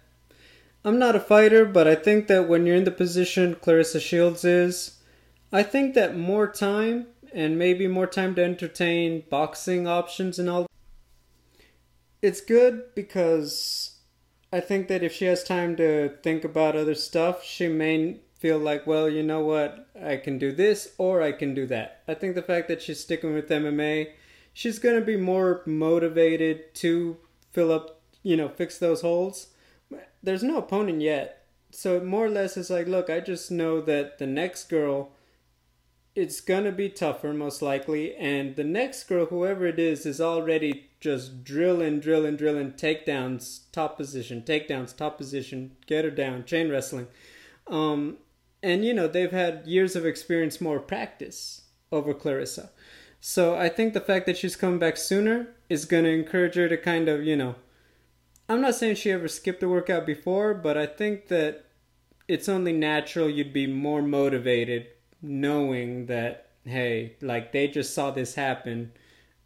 I'm not a fighter, but I think that when you're in the position Claressa Shields is, I think that more time and maybe more time to entertain boxing options and all. It's good because I think that if she has time to think about other stuff, she may feel like, well, you know what, I can do this or I can do that. I think the fact that she's sticking with MMA, she's going to be more motivated to fill up, you know, fix those holes. There's no opponent yet. So more or less it's like, look, I just know that the next girl it's gonna be tougher most likely and the next girl whoever it is is already just drilling drilling drilling takedowns top position takedowns top position get her down chain wrestling um, and you know they've had years of experience more practice over Claressa. so i think the fact that she's coming back sooner is going to encourage her to kind of you know i'm not saying she ever skipped a workout before but i think that it's only natural you'd be more motivated knowing that hey like they just saw this happen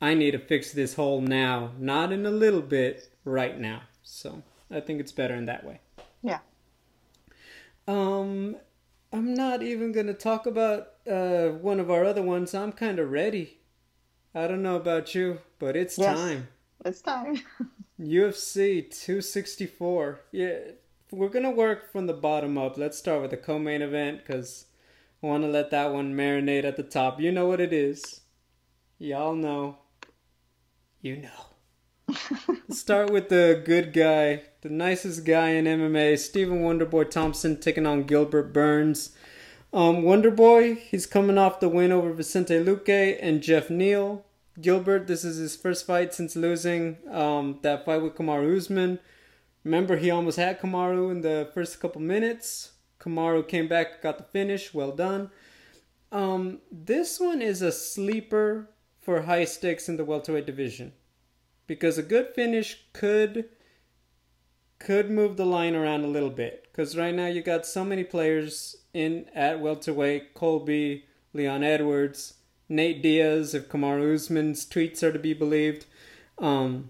i need to fix this hole now not in a little bit right now so i think it's better in that way yeah um I'm not even going to talk about uh, one of our other ones. I'm kind of ready. I don't know about you, but it's yes, time. It's time. UFC 264. Yeah, we're to work from the bottom up. Let's start with the co main event because I want to let that one marinate at the top. You know what it is. Y'all know. You know. start with the good guy, the nicest guy in MMA, Stephen Wonderboy Thompson, taking on Gilbert Burns. Um, Wonderboy, he's coming off the win over Vicente Luque and Geoff Neal. Gilbert, this is his first fight since losing um, that fight with Kamaru Usman. Remember, he almost had Kamaru in the first couple minutes. Kamaru came back, got the finish. Well done. Um, this one is a sleeper for high stakes in the welterweight division because a good finish could could move the line around a little bit because right now you got so many players in at welterweight: Colby, Leon Edwards, Nate Diaz, if Kamaru Usman's tweets are to be believed. Um,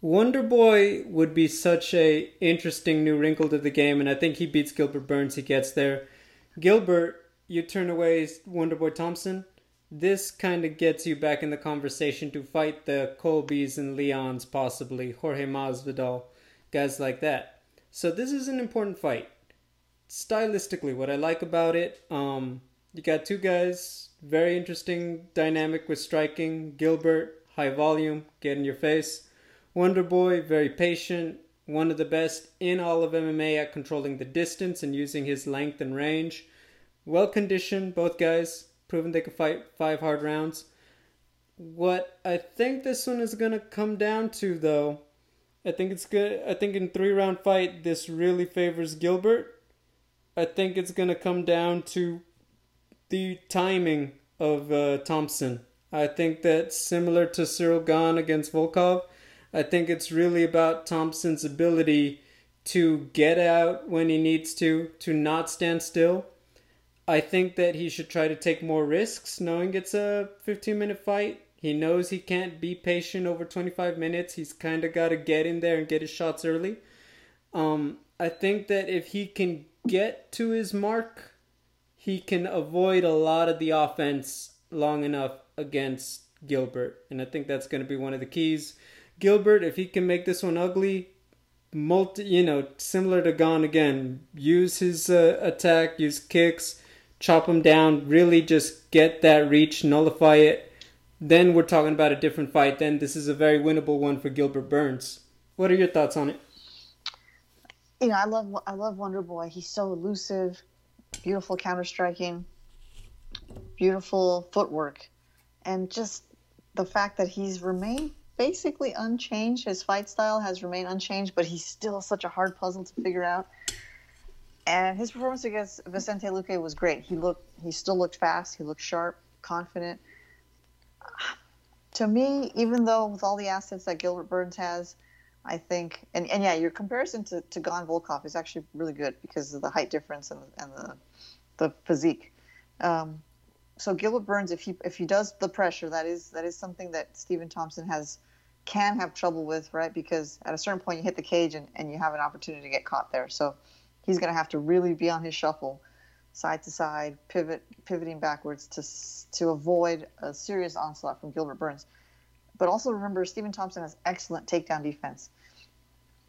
Wonder Boy would be such a interesting new wrinkle to the game, and I think he beats Gilbert Burns. He gets there. Gilbert, you turn away Wonder Boy Thompson. This kind of gets you back in the conversation to fight the Colbys and Leons, possibly Jorge Masvidal, guys like that. So this is an important fight. Stylistically, what I like about it, um, you got two guys, very interesting dynamic with striking. Gilbert, high volume, get in your face. Wonder Boy, very patient, one of the best in all of MMA at controlling the distance and using his length and range. Well conditioned, both guys, proven they could fight five hard rounds. What I think this one is gonna come down to, though, I think it's good. I think in three round fight, this really favors Gilbert. I think it's gonna come down to the timing of uh, Thompson. I think that similar to Ciryl Gane against Volkov, I think it's really about Thompson's ability to get out when he needs to, to not stand still. I think that he should try to take more risks, knowing it's a 15 minute fight. He knows he can't be patient over 25 minutes. He's kind of got to get in there and get his shots early. Um, I think that if he can get to his mark, he can avoid a lot of the offense long enough against Gilbert. And I think that's going to be one of the keys. Gilbert, if he can make this one ugly, multi, you know, similar to Gane again, use his uh, attack, use kicks, chop him down, really just get that reach, nullify it. Then we're talking about a different fight. Then this is a very winnable one for Gilbert Burns. What are your thoughts on it? You know, I love I love Wonder Boy. He's so elusive, beautiful counter striking, beautiful footwork, and just the fact that he's remained basically unchanged. His fight style has remained unchanged, but he's still such a hard puzzle to figure out. And his performance against Vicente Luque was great. He looked, he still looked fast. He looked sharp, confident. To me, even though with all the assets that Gilbert Burns has, I think, and, and yeah, your comparison to, to Gane Volkov is actually really good because of the height difference and, and the, the physique. Um, so Gilbert Burns, if he if he does the pressure, that is that is something that Stephen Thompson has can have trouble with, right? Because at a certain point you hit the cage and, and you have an opportunity to get caught there. So he's going to have to really be on his shuffle, side to side, pivot, pivoting backwards to to avoid a serious onslaught from Gilbert Burns. But also remember, Stephen Thompson has excellent takedown defense.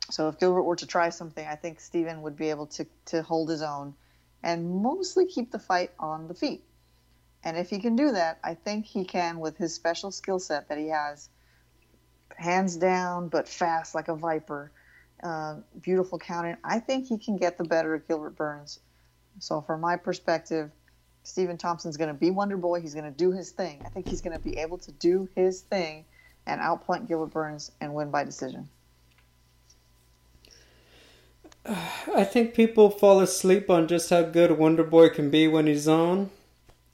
So if Gilbert were to try something, I think Stephen would be able to to hold his own and mostly keep the fight on the feet. And if he can do that, I think he can with his special skill set that he has hands down, but fast like a viper. Uh, beautiful counting. I think he can get the better of Gilbert Burns. So, from my perspective, Stephen Thompson's going to be Wonder Boy. He's going to do his thing. I think he's going to be able to do his thing and outpoint Gilbert Burns and win by decision. I think people fall asleep on just how good Wonder Boy can be when he's on.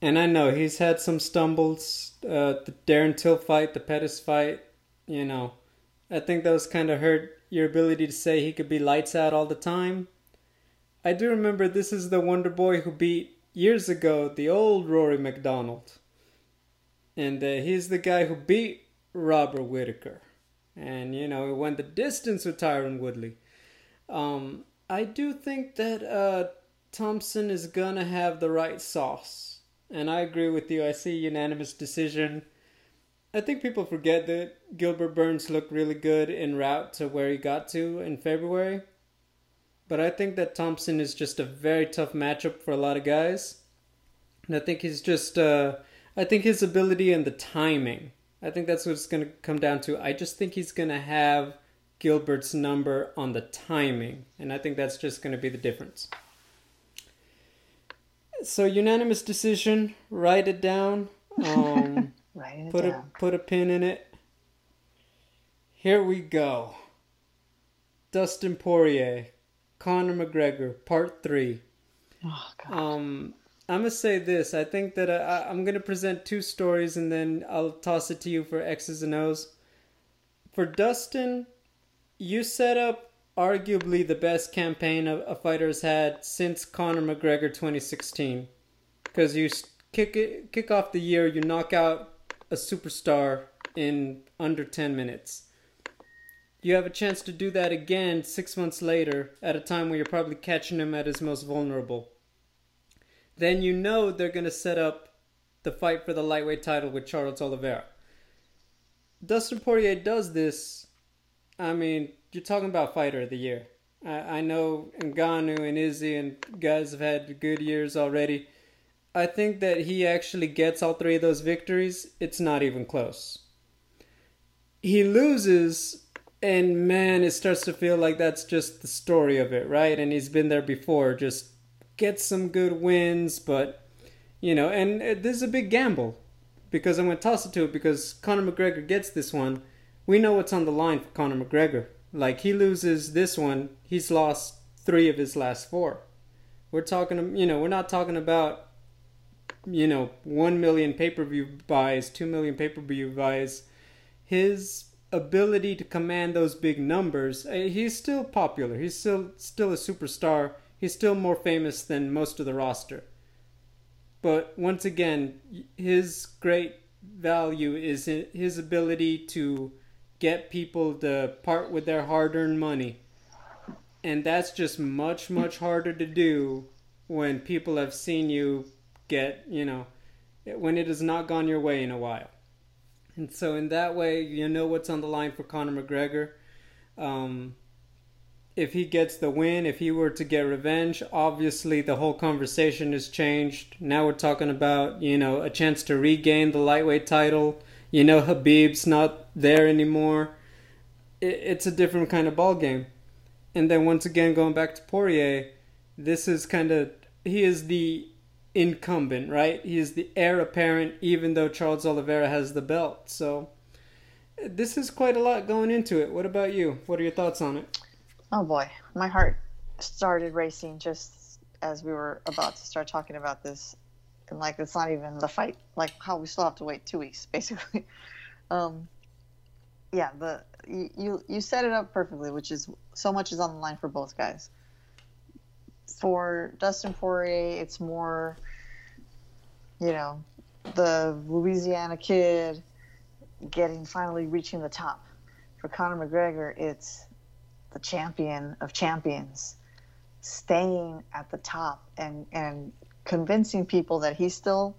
And I know he's had some stumbles. Uh, the Darren Till fight, the Pettis fight, you know, I think those kind of hurt your ability to say he could be lights out all the time. I do remember this is the Wonder Boy who beat years ago the old Rory MacDonald. And uh, he's the guy who beat Robert Whitaker. And, you know, he went the distance with Tyron Woodley. Um, I do think that uh, Thompson is going to have the right sauce. And I agree with you. I see unanimous decision. I think people forget that Gilbert Burns looked really good en route to where he got to in February. But I think that Thompson is just a very tough matchup for a lot of guys. And I think he's just, uh, I think his ability and the timing, I think that's what it's going to come down to. I just think he's going to have Gilbert's number on the timing. And I think that's just going to be the difference. So, unanimous decision, write it down. Um, Write it put down. a put a pin in it. Here we go. Dustin Poirier, Conor McGregor, Part Three. Oh, God. Um, I'm gonna say this. I think that uh, I, I'm gonna present two stories and then I'll toss it to you for X's and O's. For Dustin, you set up arguably the best campaign a, a fighter has had since Conor McGregor 2016, because you kick it, kick off the year, you knock out a superstar in under 10 minutes. You have a chance to do that again six months later at a time where you're probably catching him at his most vulnerable. Then you know they're going to set up the fight for the lightweight title with Charles Oliveira. Dustin Poirier does this. I mean, you're talking about fighter of the year. I, I know Ngannou and Izzy and guys have had good years already. I think that he actually gets all three of those victories. It's not even close. He loses, and man, it starts to feel like that's just the story of it, right? And he's been there before. Just gets some good wins, but you know, and uh, this is a big gamble because I'm going to toss it to it because Conor McGregor gets this one. We know what's on the line for Conor McGregor. Like he loses this one, he's lost three of his last four. We're talking, you know, we're not talking about, you know, one million pay per view buys, two million pay per view buys. His ability to command those big numbers, uh, he's still popular. He's still still a superstar. He's still more famous than most of the roster. But once again, his great value is his ability to get people to part with their hard earned money. And that's just much, much harder to do when people have seen you get, you know, when it has not gone your way in a while. And so, in that way, you know what's on the line for Conor McGregor. Um, if he gets the win, if he were to get revenge, obviously the whole conversation has changed. Now we're talking about, you know, a chance to regain the lightweight title. You know, Khabib's not there anymore. It's a different kind of ball game. And then once again, going back to Poirier, this is kind of he is the incumbent, right? He is the heir apparent, even though Charles Oliveira has the belt. So this is quite a lot going into it. What about you? What are your thoughts on it? Oh boy, my heart started racing just as we were about to start talking about this. And like, it's not even the fight. Like, how we still have to wait two weeks, basically. Um, yeah, the you you set it up perfectly, which is so much is on the line for both guys. For Dustin Poirier, it's more, you know, the Louisiana kid getting finally reaching the top. For Conor McGregor, it's the champion of champions staying at the top and and convincing people that he's still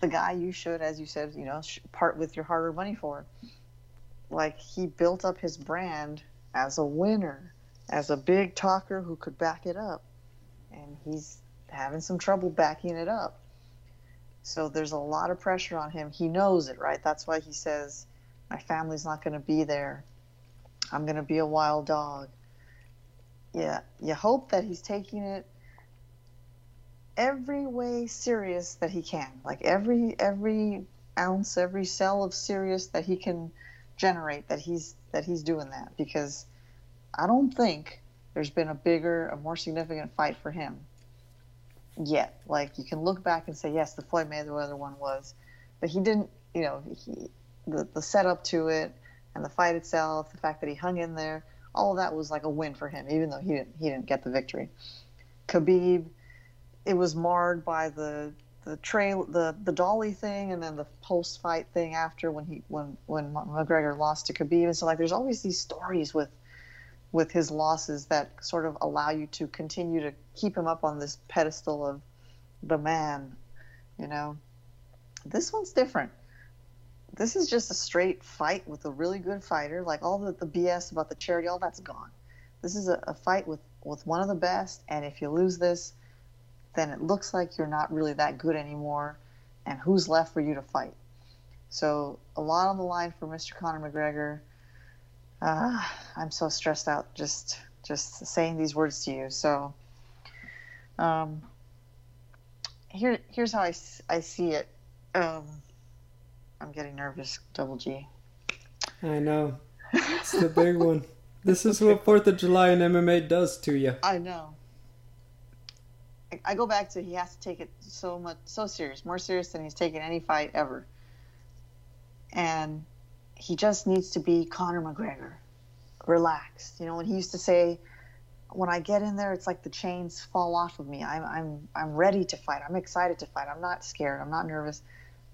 the guy you should, as you said, you know, part with your hard-earned money for like he built up his brand as a winner, as a big talker who could back it up. And he's having some trouble backing it up. So there's a lot of pressure on him. He knows it, right? That's why he says, My family's not going to be there. I'm going to be a wild dog. Yeah, you hope that he's taking it every way serious that he can. Like every every ounce, every cell of serious that he can generate that he's that he's doing that because I don't think there's been a bigger, a more significant fight for him yet. Like you can look back and say, yes, the Floyd Mayweather one was, but he didn't. You know, he, the the setup to it and the fight itself, the fact that he hung in there, all of that was like a win for him, even though he didn't he didn't get the victory. Khabib, it was marred by the the trail the the dolly thing and then the post fight thing after when he when when McGregor lost to Khabib and so like there's always these stories with with his losses that sort of allow you to continue to keep him up on this pedestal of the man you know? This one's different this is just a straight fight with a really good fighter like all the, the bs about the charity all that's gone this is a, a fight with with one of the best and if you lose this then it looks like you're not really that good anymore. And who's left for you to fight? So a lot on the line for Mr. Conor McGregor. Uh, I'm so stressed out just just saying these words to you. So um, here here's how I, I see it. Um, I'm getting nervous, Double G. I know. It's the big one. This is what Fourth of July and MMA does to you. I know. I go back to he has to take it so much so serious, more serious than he's taken any fight ever. And he just needs to be Conor McGregor, relaxed. You know, when he used to say, "When I get in there, it's like the chains fall off of me. I'm I'm I'm ready to fight. I'm excited to fight. I'm not scared. I'm not nervous."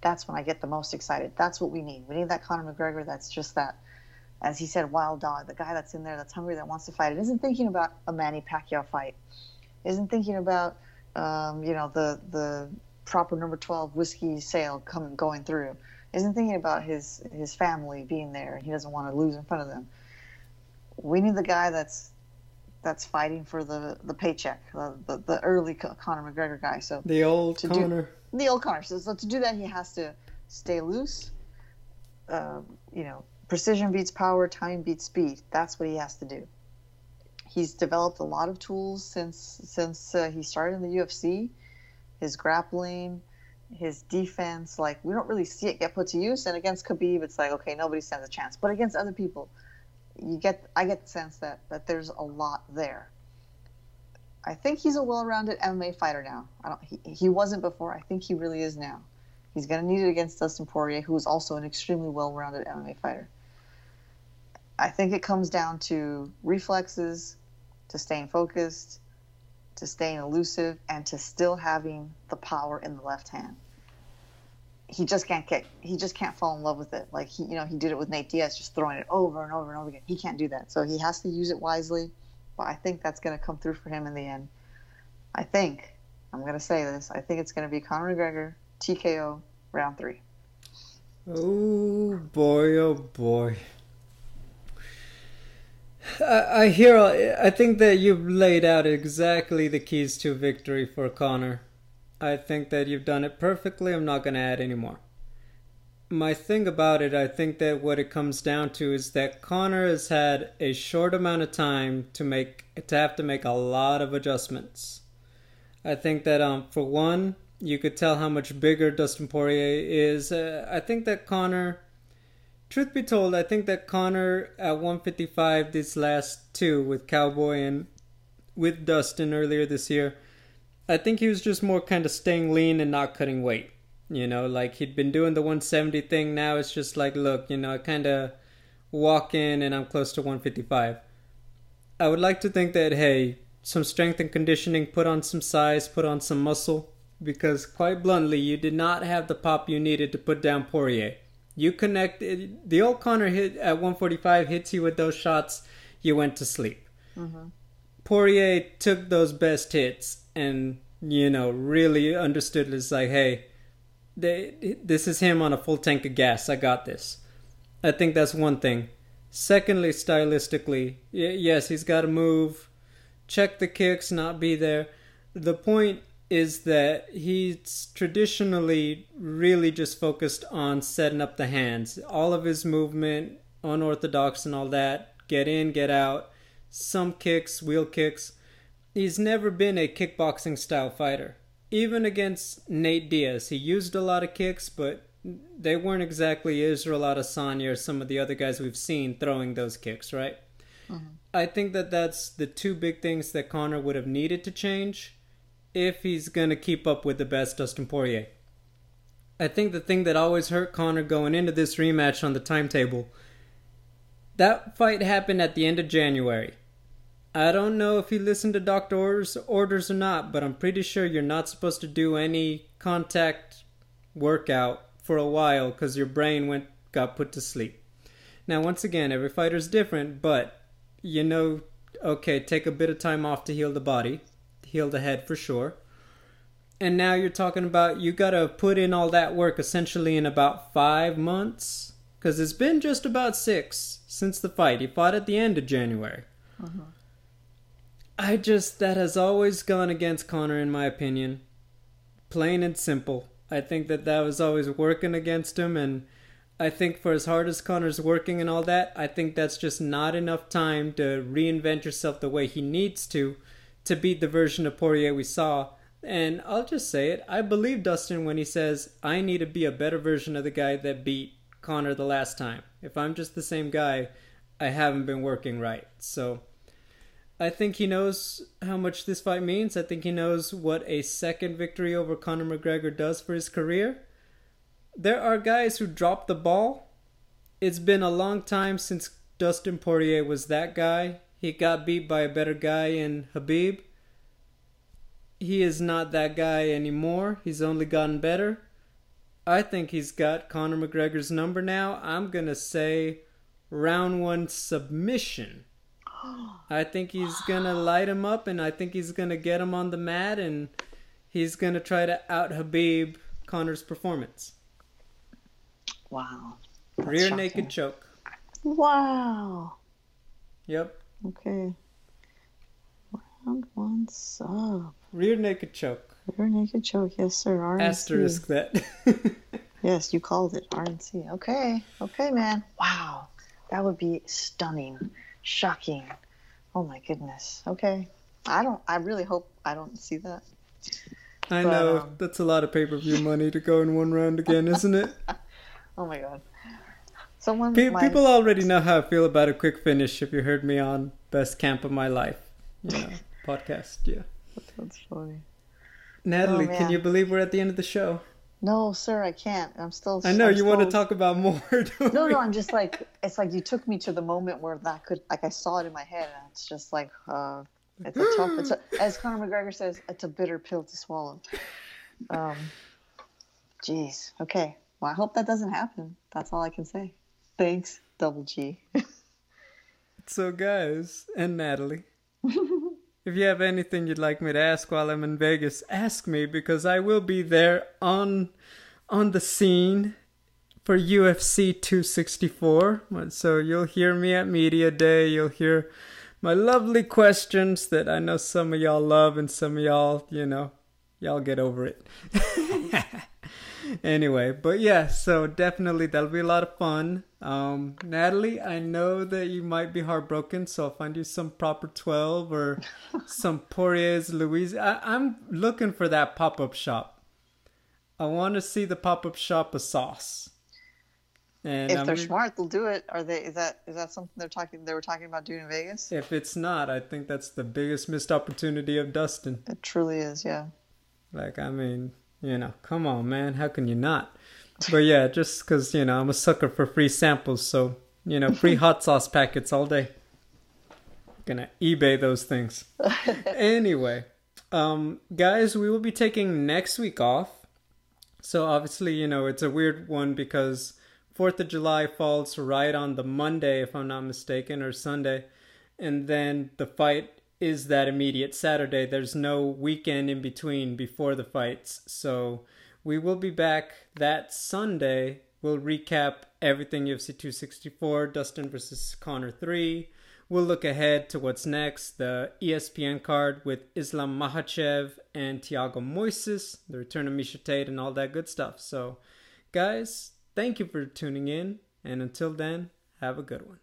That's when I get the most excited. That's what we need. We need that Conor McGregor. That's just that, as he said, wild dog, the guy that's in there, that's hungry, that wants to fight. It isn't thinking about a Manny Pacquiao fight. Isn't thinking about um, you know, the the proper number twelve whiskey sale coming going through. Isn't thinking about his his family being there. And he doesn't want to lose in front of them. We need the guy that's that's fighting for the the paycheck, the the, the early Conor McGregor guy. So the old Conor, do, old Conor. So, so, to do that, he has to stay loose. Uh, you know, precision beats power, time beats speed. That's what he has to do he's developed a lot of tools since since uh, he started in the UFC. His grappling, his defense, like we don't really see it get put to use. And against Khabib, it's like okay, nobody stands a chance. But against other people, you get I get the sense that that there's a lot there. I think he's a well-rounded MMA fighter now. I don't. He, he wasn't before. I think he really is now. He's going to need it against Dustin Poirier, who is also an extremely well-rounded MMA fighter. I think it comes down to reflexes, to staying focused, to staying elusive, and to still having the power in the left hand. He just can't get he just can't fall in love with it. Like he you know, he did it with Nate Diaz, just throwing it over and over and over again. He can't do that. So he has to use it wisely. But I think that's gonna come through for him in the end. I think I'm gonna say this. I think it's gonna be Conor McGregor, TKO, round three. Oh boy, oh boy. I, I hear. I think that you've laid out exactly the keys to victory for Conor. I think that you've done it perfectly. I'm not going to add any more. My thing about it, I think that what it comes down to is that Conor has had a short amount of time to make to have to make a lot of adjustments. I think that um for one, you could tell how much bigger Dustin Poirier is. Uh, I think that Conor, truth be told, I think that Conor at 155 these last two with Cowboy and with Dustin earlier this year, I think he was just more kind of staying lean and not cutting weight. You know, like he'd been doing the 170 thing. Now it's just like, look, you know, I kind of walk in and I'm close to 155. I would like to think that, hey, some strength and conditioning, put on some size, put on some muscle, because quite bluntly, you did not have the pop you needed to put down Poirier. You connect the old Conor hit at 145 hits you with those shots. You went to sleep. Mm-hmm. Poirier took those best hits and you know really understood. It's like, hey, they, this is him on a full tank of gas. I got this. I think that's one thing. Secondly, stylistically, yes, he's got to move, check the kicks, not be there. The point is that he's traditionally really just focused on setting up the hands. All of his movement, unorthodox and all that, get in, get out, some kicks, wheel kicks. He's never been a kickboxing style fighter. Even against Nate Diaz, he used a lot of kicks, but they weren't exactly Israel Adesanya or some of the other guys we've seen throwing those kicks, right? Mm-hmm. I think that that's the two big things that Conor would have needed to change if he's going to keep up with the best Dustin Poirier. I think the thing that always hurt Conor going into this rematch on the timetable, that fight happened at the end of January. I don't know if you listened to doctor's orders or not, but I'm pretty sure you're not supposed to do any contact workout for a while because your brain went got put to sleep. Now, once again, every fighter's different, but you know, okay, take a bit of time off to heal the body heal the head for sure. And now you're talking about you got to put in all that work essentially in about five months because it's been just about six since the fight. He fought at the end of January. Uh-huh. I just that has always gone against Conor in my opinion. Plain and simple. I think that that was always working against him and I think for as hard as Conor's working and all that, I think that's just not enough time to reinvent yourself the way he needs to to beat the version of Poirier we saw. And I'll just say it, I believe Dustin when he says, I need to be a better version of the guy that beat Conor the last time. If I'm just the same guy, I haven't been working right. So I think he knows how much this fight means. I think he knows what a second victory over Conor McGregor does for his career. There are guys who drop the ball. It's been a long time since Dustin Poirier was that guy. He got beat by a better guy in Khabib. He is not that guy anymore. He's only gotten better. I think he's got Conor McGregor's number now. I'm going to say round one submission. I think he's going to light him up and I think he's going to get him on the mat and he's going to try to out Khabib Conor's performance. Wow. That's Rear shocking. naked choke. Wow. Yep. Okay. Round one sub. Rear naked choke. Rear naked choke, yes, sir. RNC. Asterisk that. yes, you called it RNC. Okay, okay, man. Wow, that would be stunning, shocking. Oh my goodness. Okay, I don't. I really hope I don't see that. I but, know um, that's a lot of pay per view money to go in one round again, isn't it? oh my god. Someone Pe- might... people already know how I feel about a quick finish. If you heard me on Best Camp of My Life, you know, podcast, yeah. That's funny. Natalie, oh, can you believe we're at the end of the show? No, sir, I can't. I'm still. I know I'm you still... want to talk about more. no, we? no, I'm just like it's like you took me to the moment where that could like I saw it in my head, and it's just like uh, it's a tough. It's a, as Conor McGregor says, it's a bitter pill to swallow. Um, jeez. Okay. Well, I hope that doesn't happen. That's all I can say. Thanks, Double G. so, guys, and Natalie, if you have anything you'd like me to ask while I'm in Vegas, ask me because I will be there on on the scene for UFC 264. So you'll hear me at Media Day. You'll hear my lovely questions that I know some of y'all love and some of y'all, you know, y'all get over it. anyway, but yeah, so definitely that'll be a lot of fun. Um, Natalie, I know that you might be heartbroken, so I'll find you some proper 12 or some Poirier's Louise. I- I'm looking for that pop up shop. I want to see the pop up shop of sauce. And if I'm they're smart, they'll do it. Are they? Is that is that something they're talking? They were talking about doing in Vegas. If it's not, I think that's the biggest missed opportunity of Dustin. It truly is, yeah. Like I mean, you know, come on, man. How can you not? But yeah, just because, you know, I'm a sucker for free samples. So, you know, free hot sauce packets all day. Gonna eBay those things. anyway, um, guys, we will be taking next week off. So obviously, you know, it's a weird one because 4th of July falls right on the Monday, if I'm not mistaken, or Sunday. And then the fight is that immediate Saturday. There's no weekend in between before the fights. So we will be back that Sunday. We'll recap everything UFC 264, Dustin versus Conor 3. We'll look ahead to what's next, the ESPN card with Islam Makhachev and Thiago Moises, the return of Miesha Tate, and all that good stuff. So, guys, thank you for tuning in, and until then, have a good one.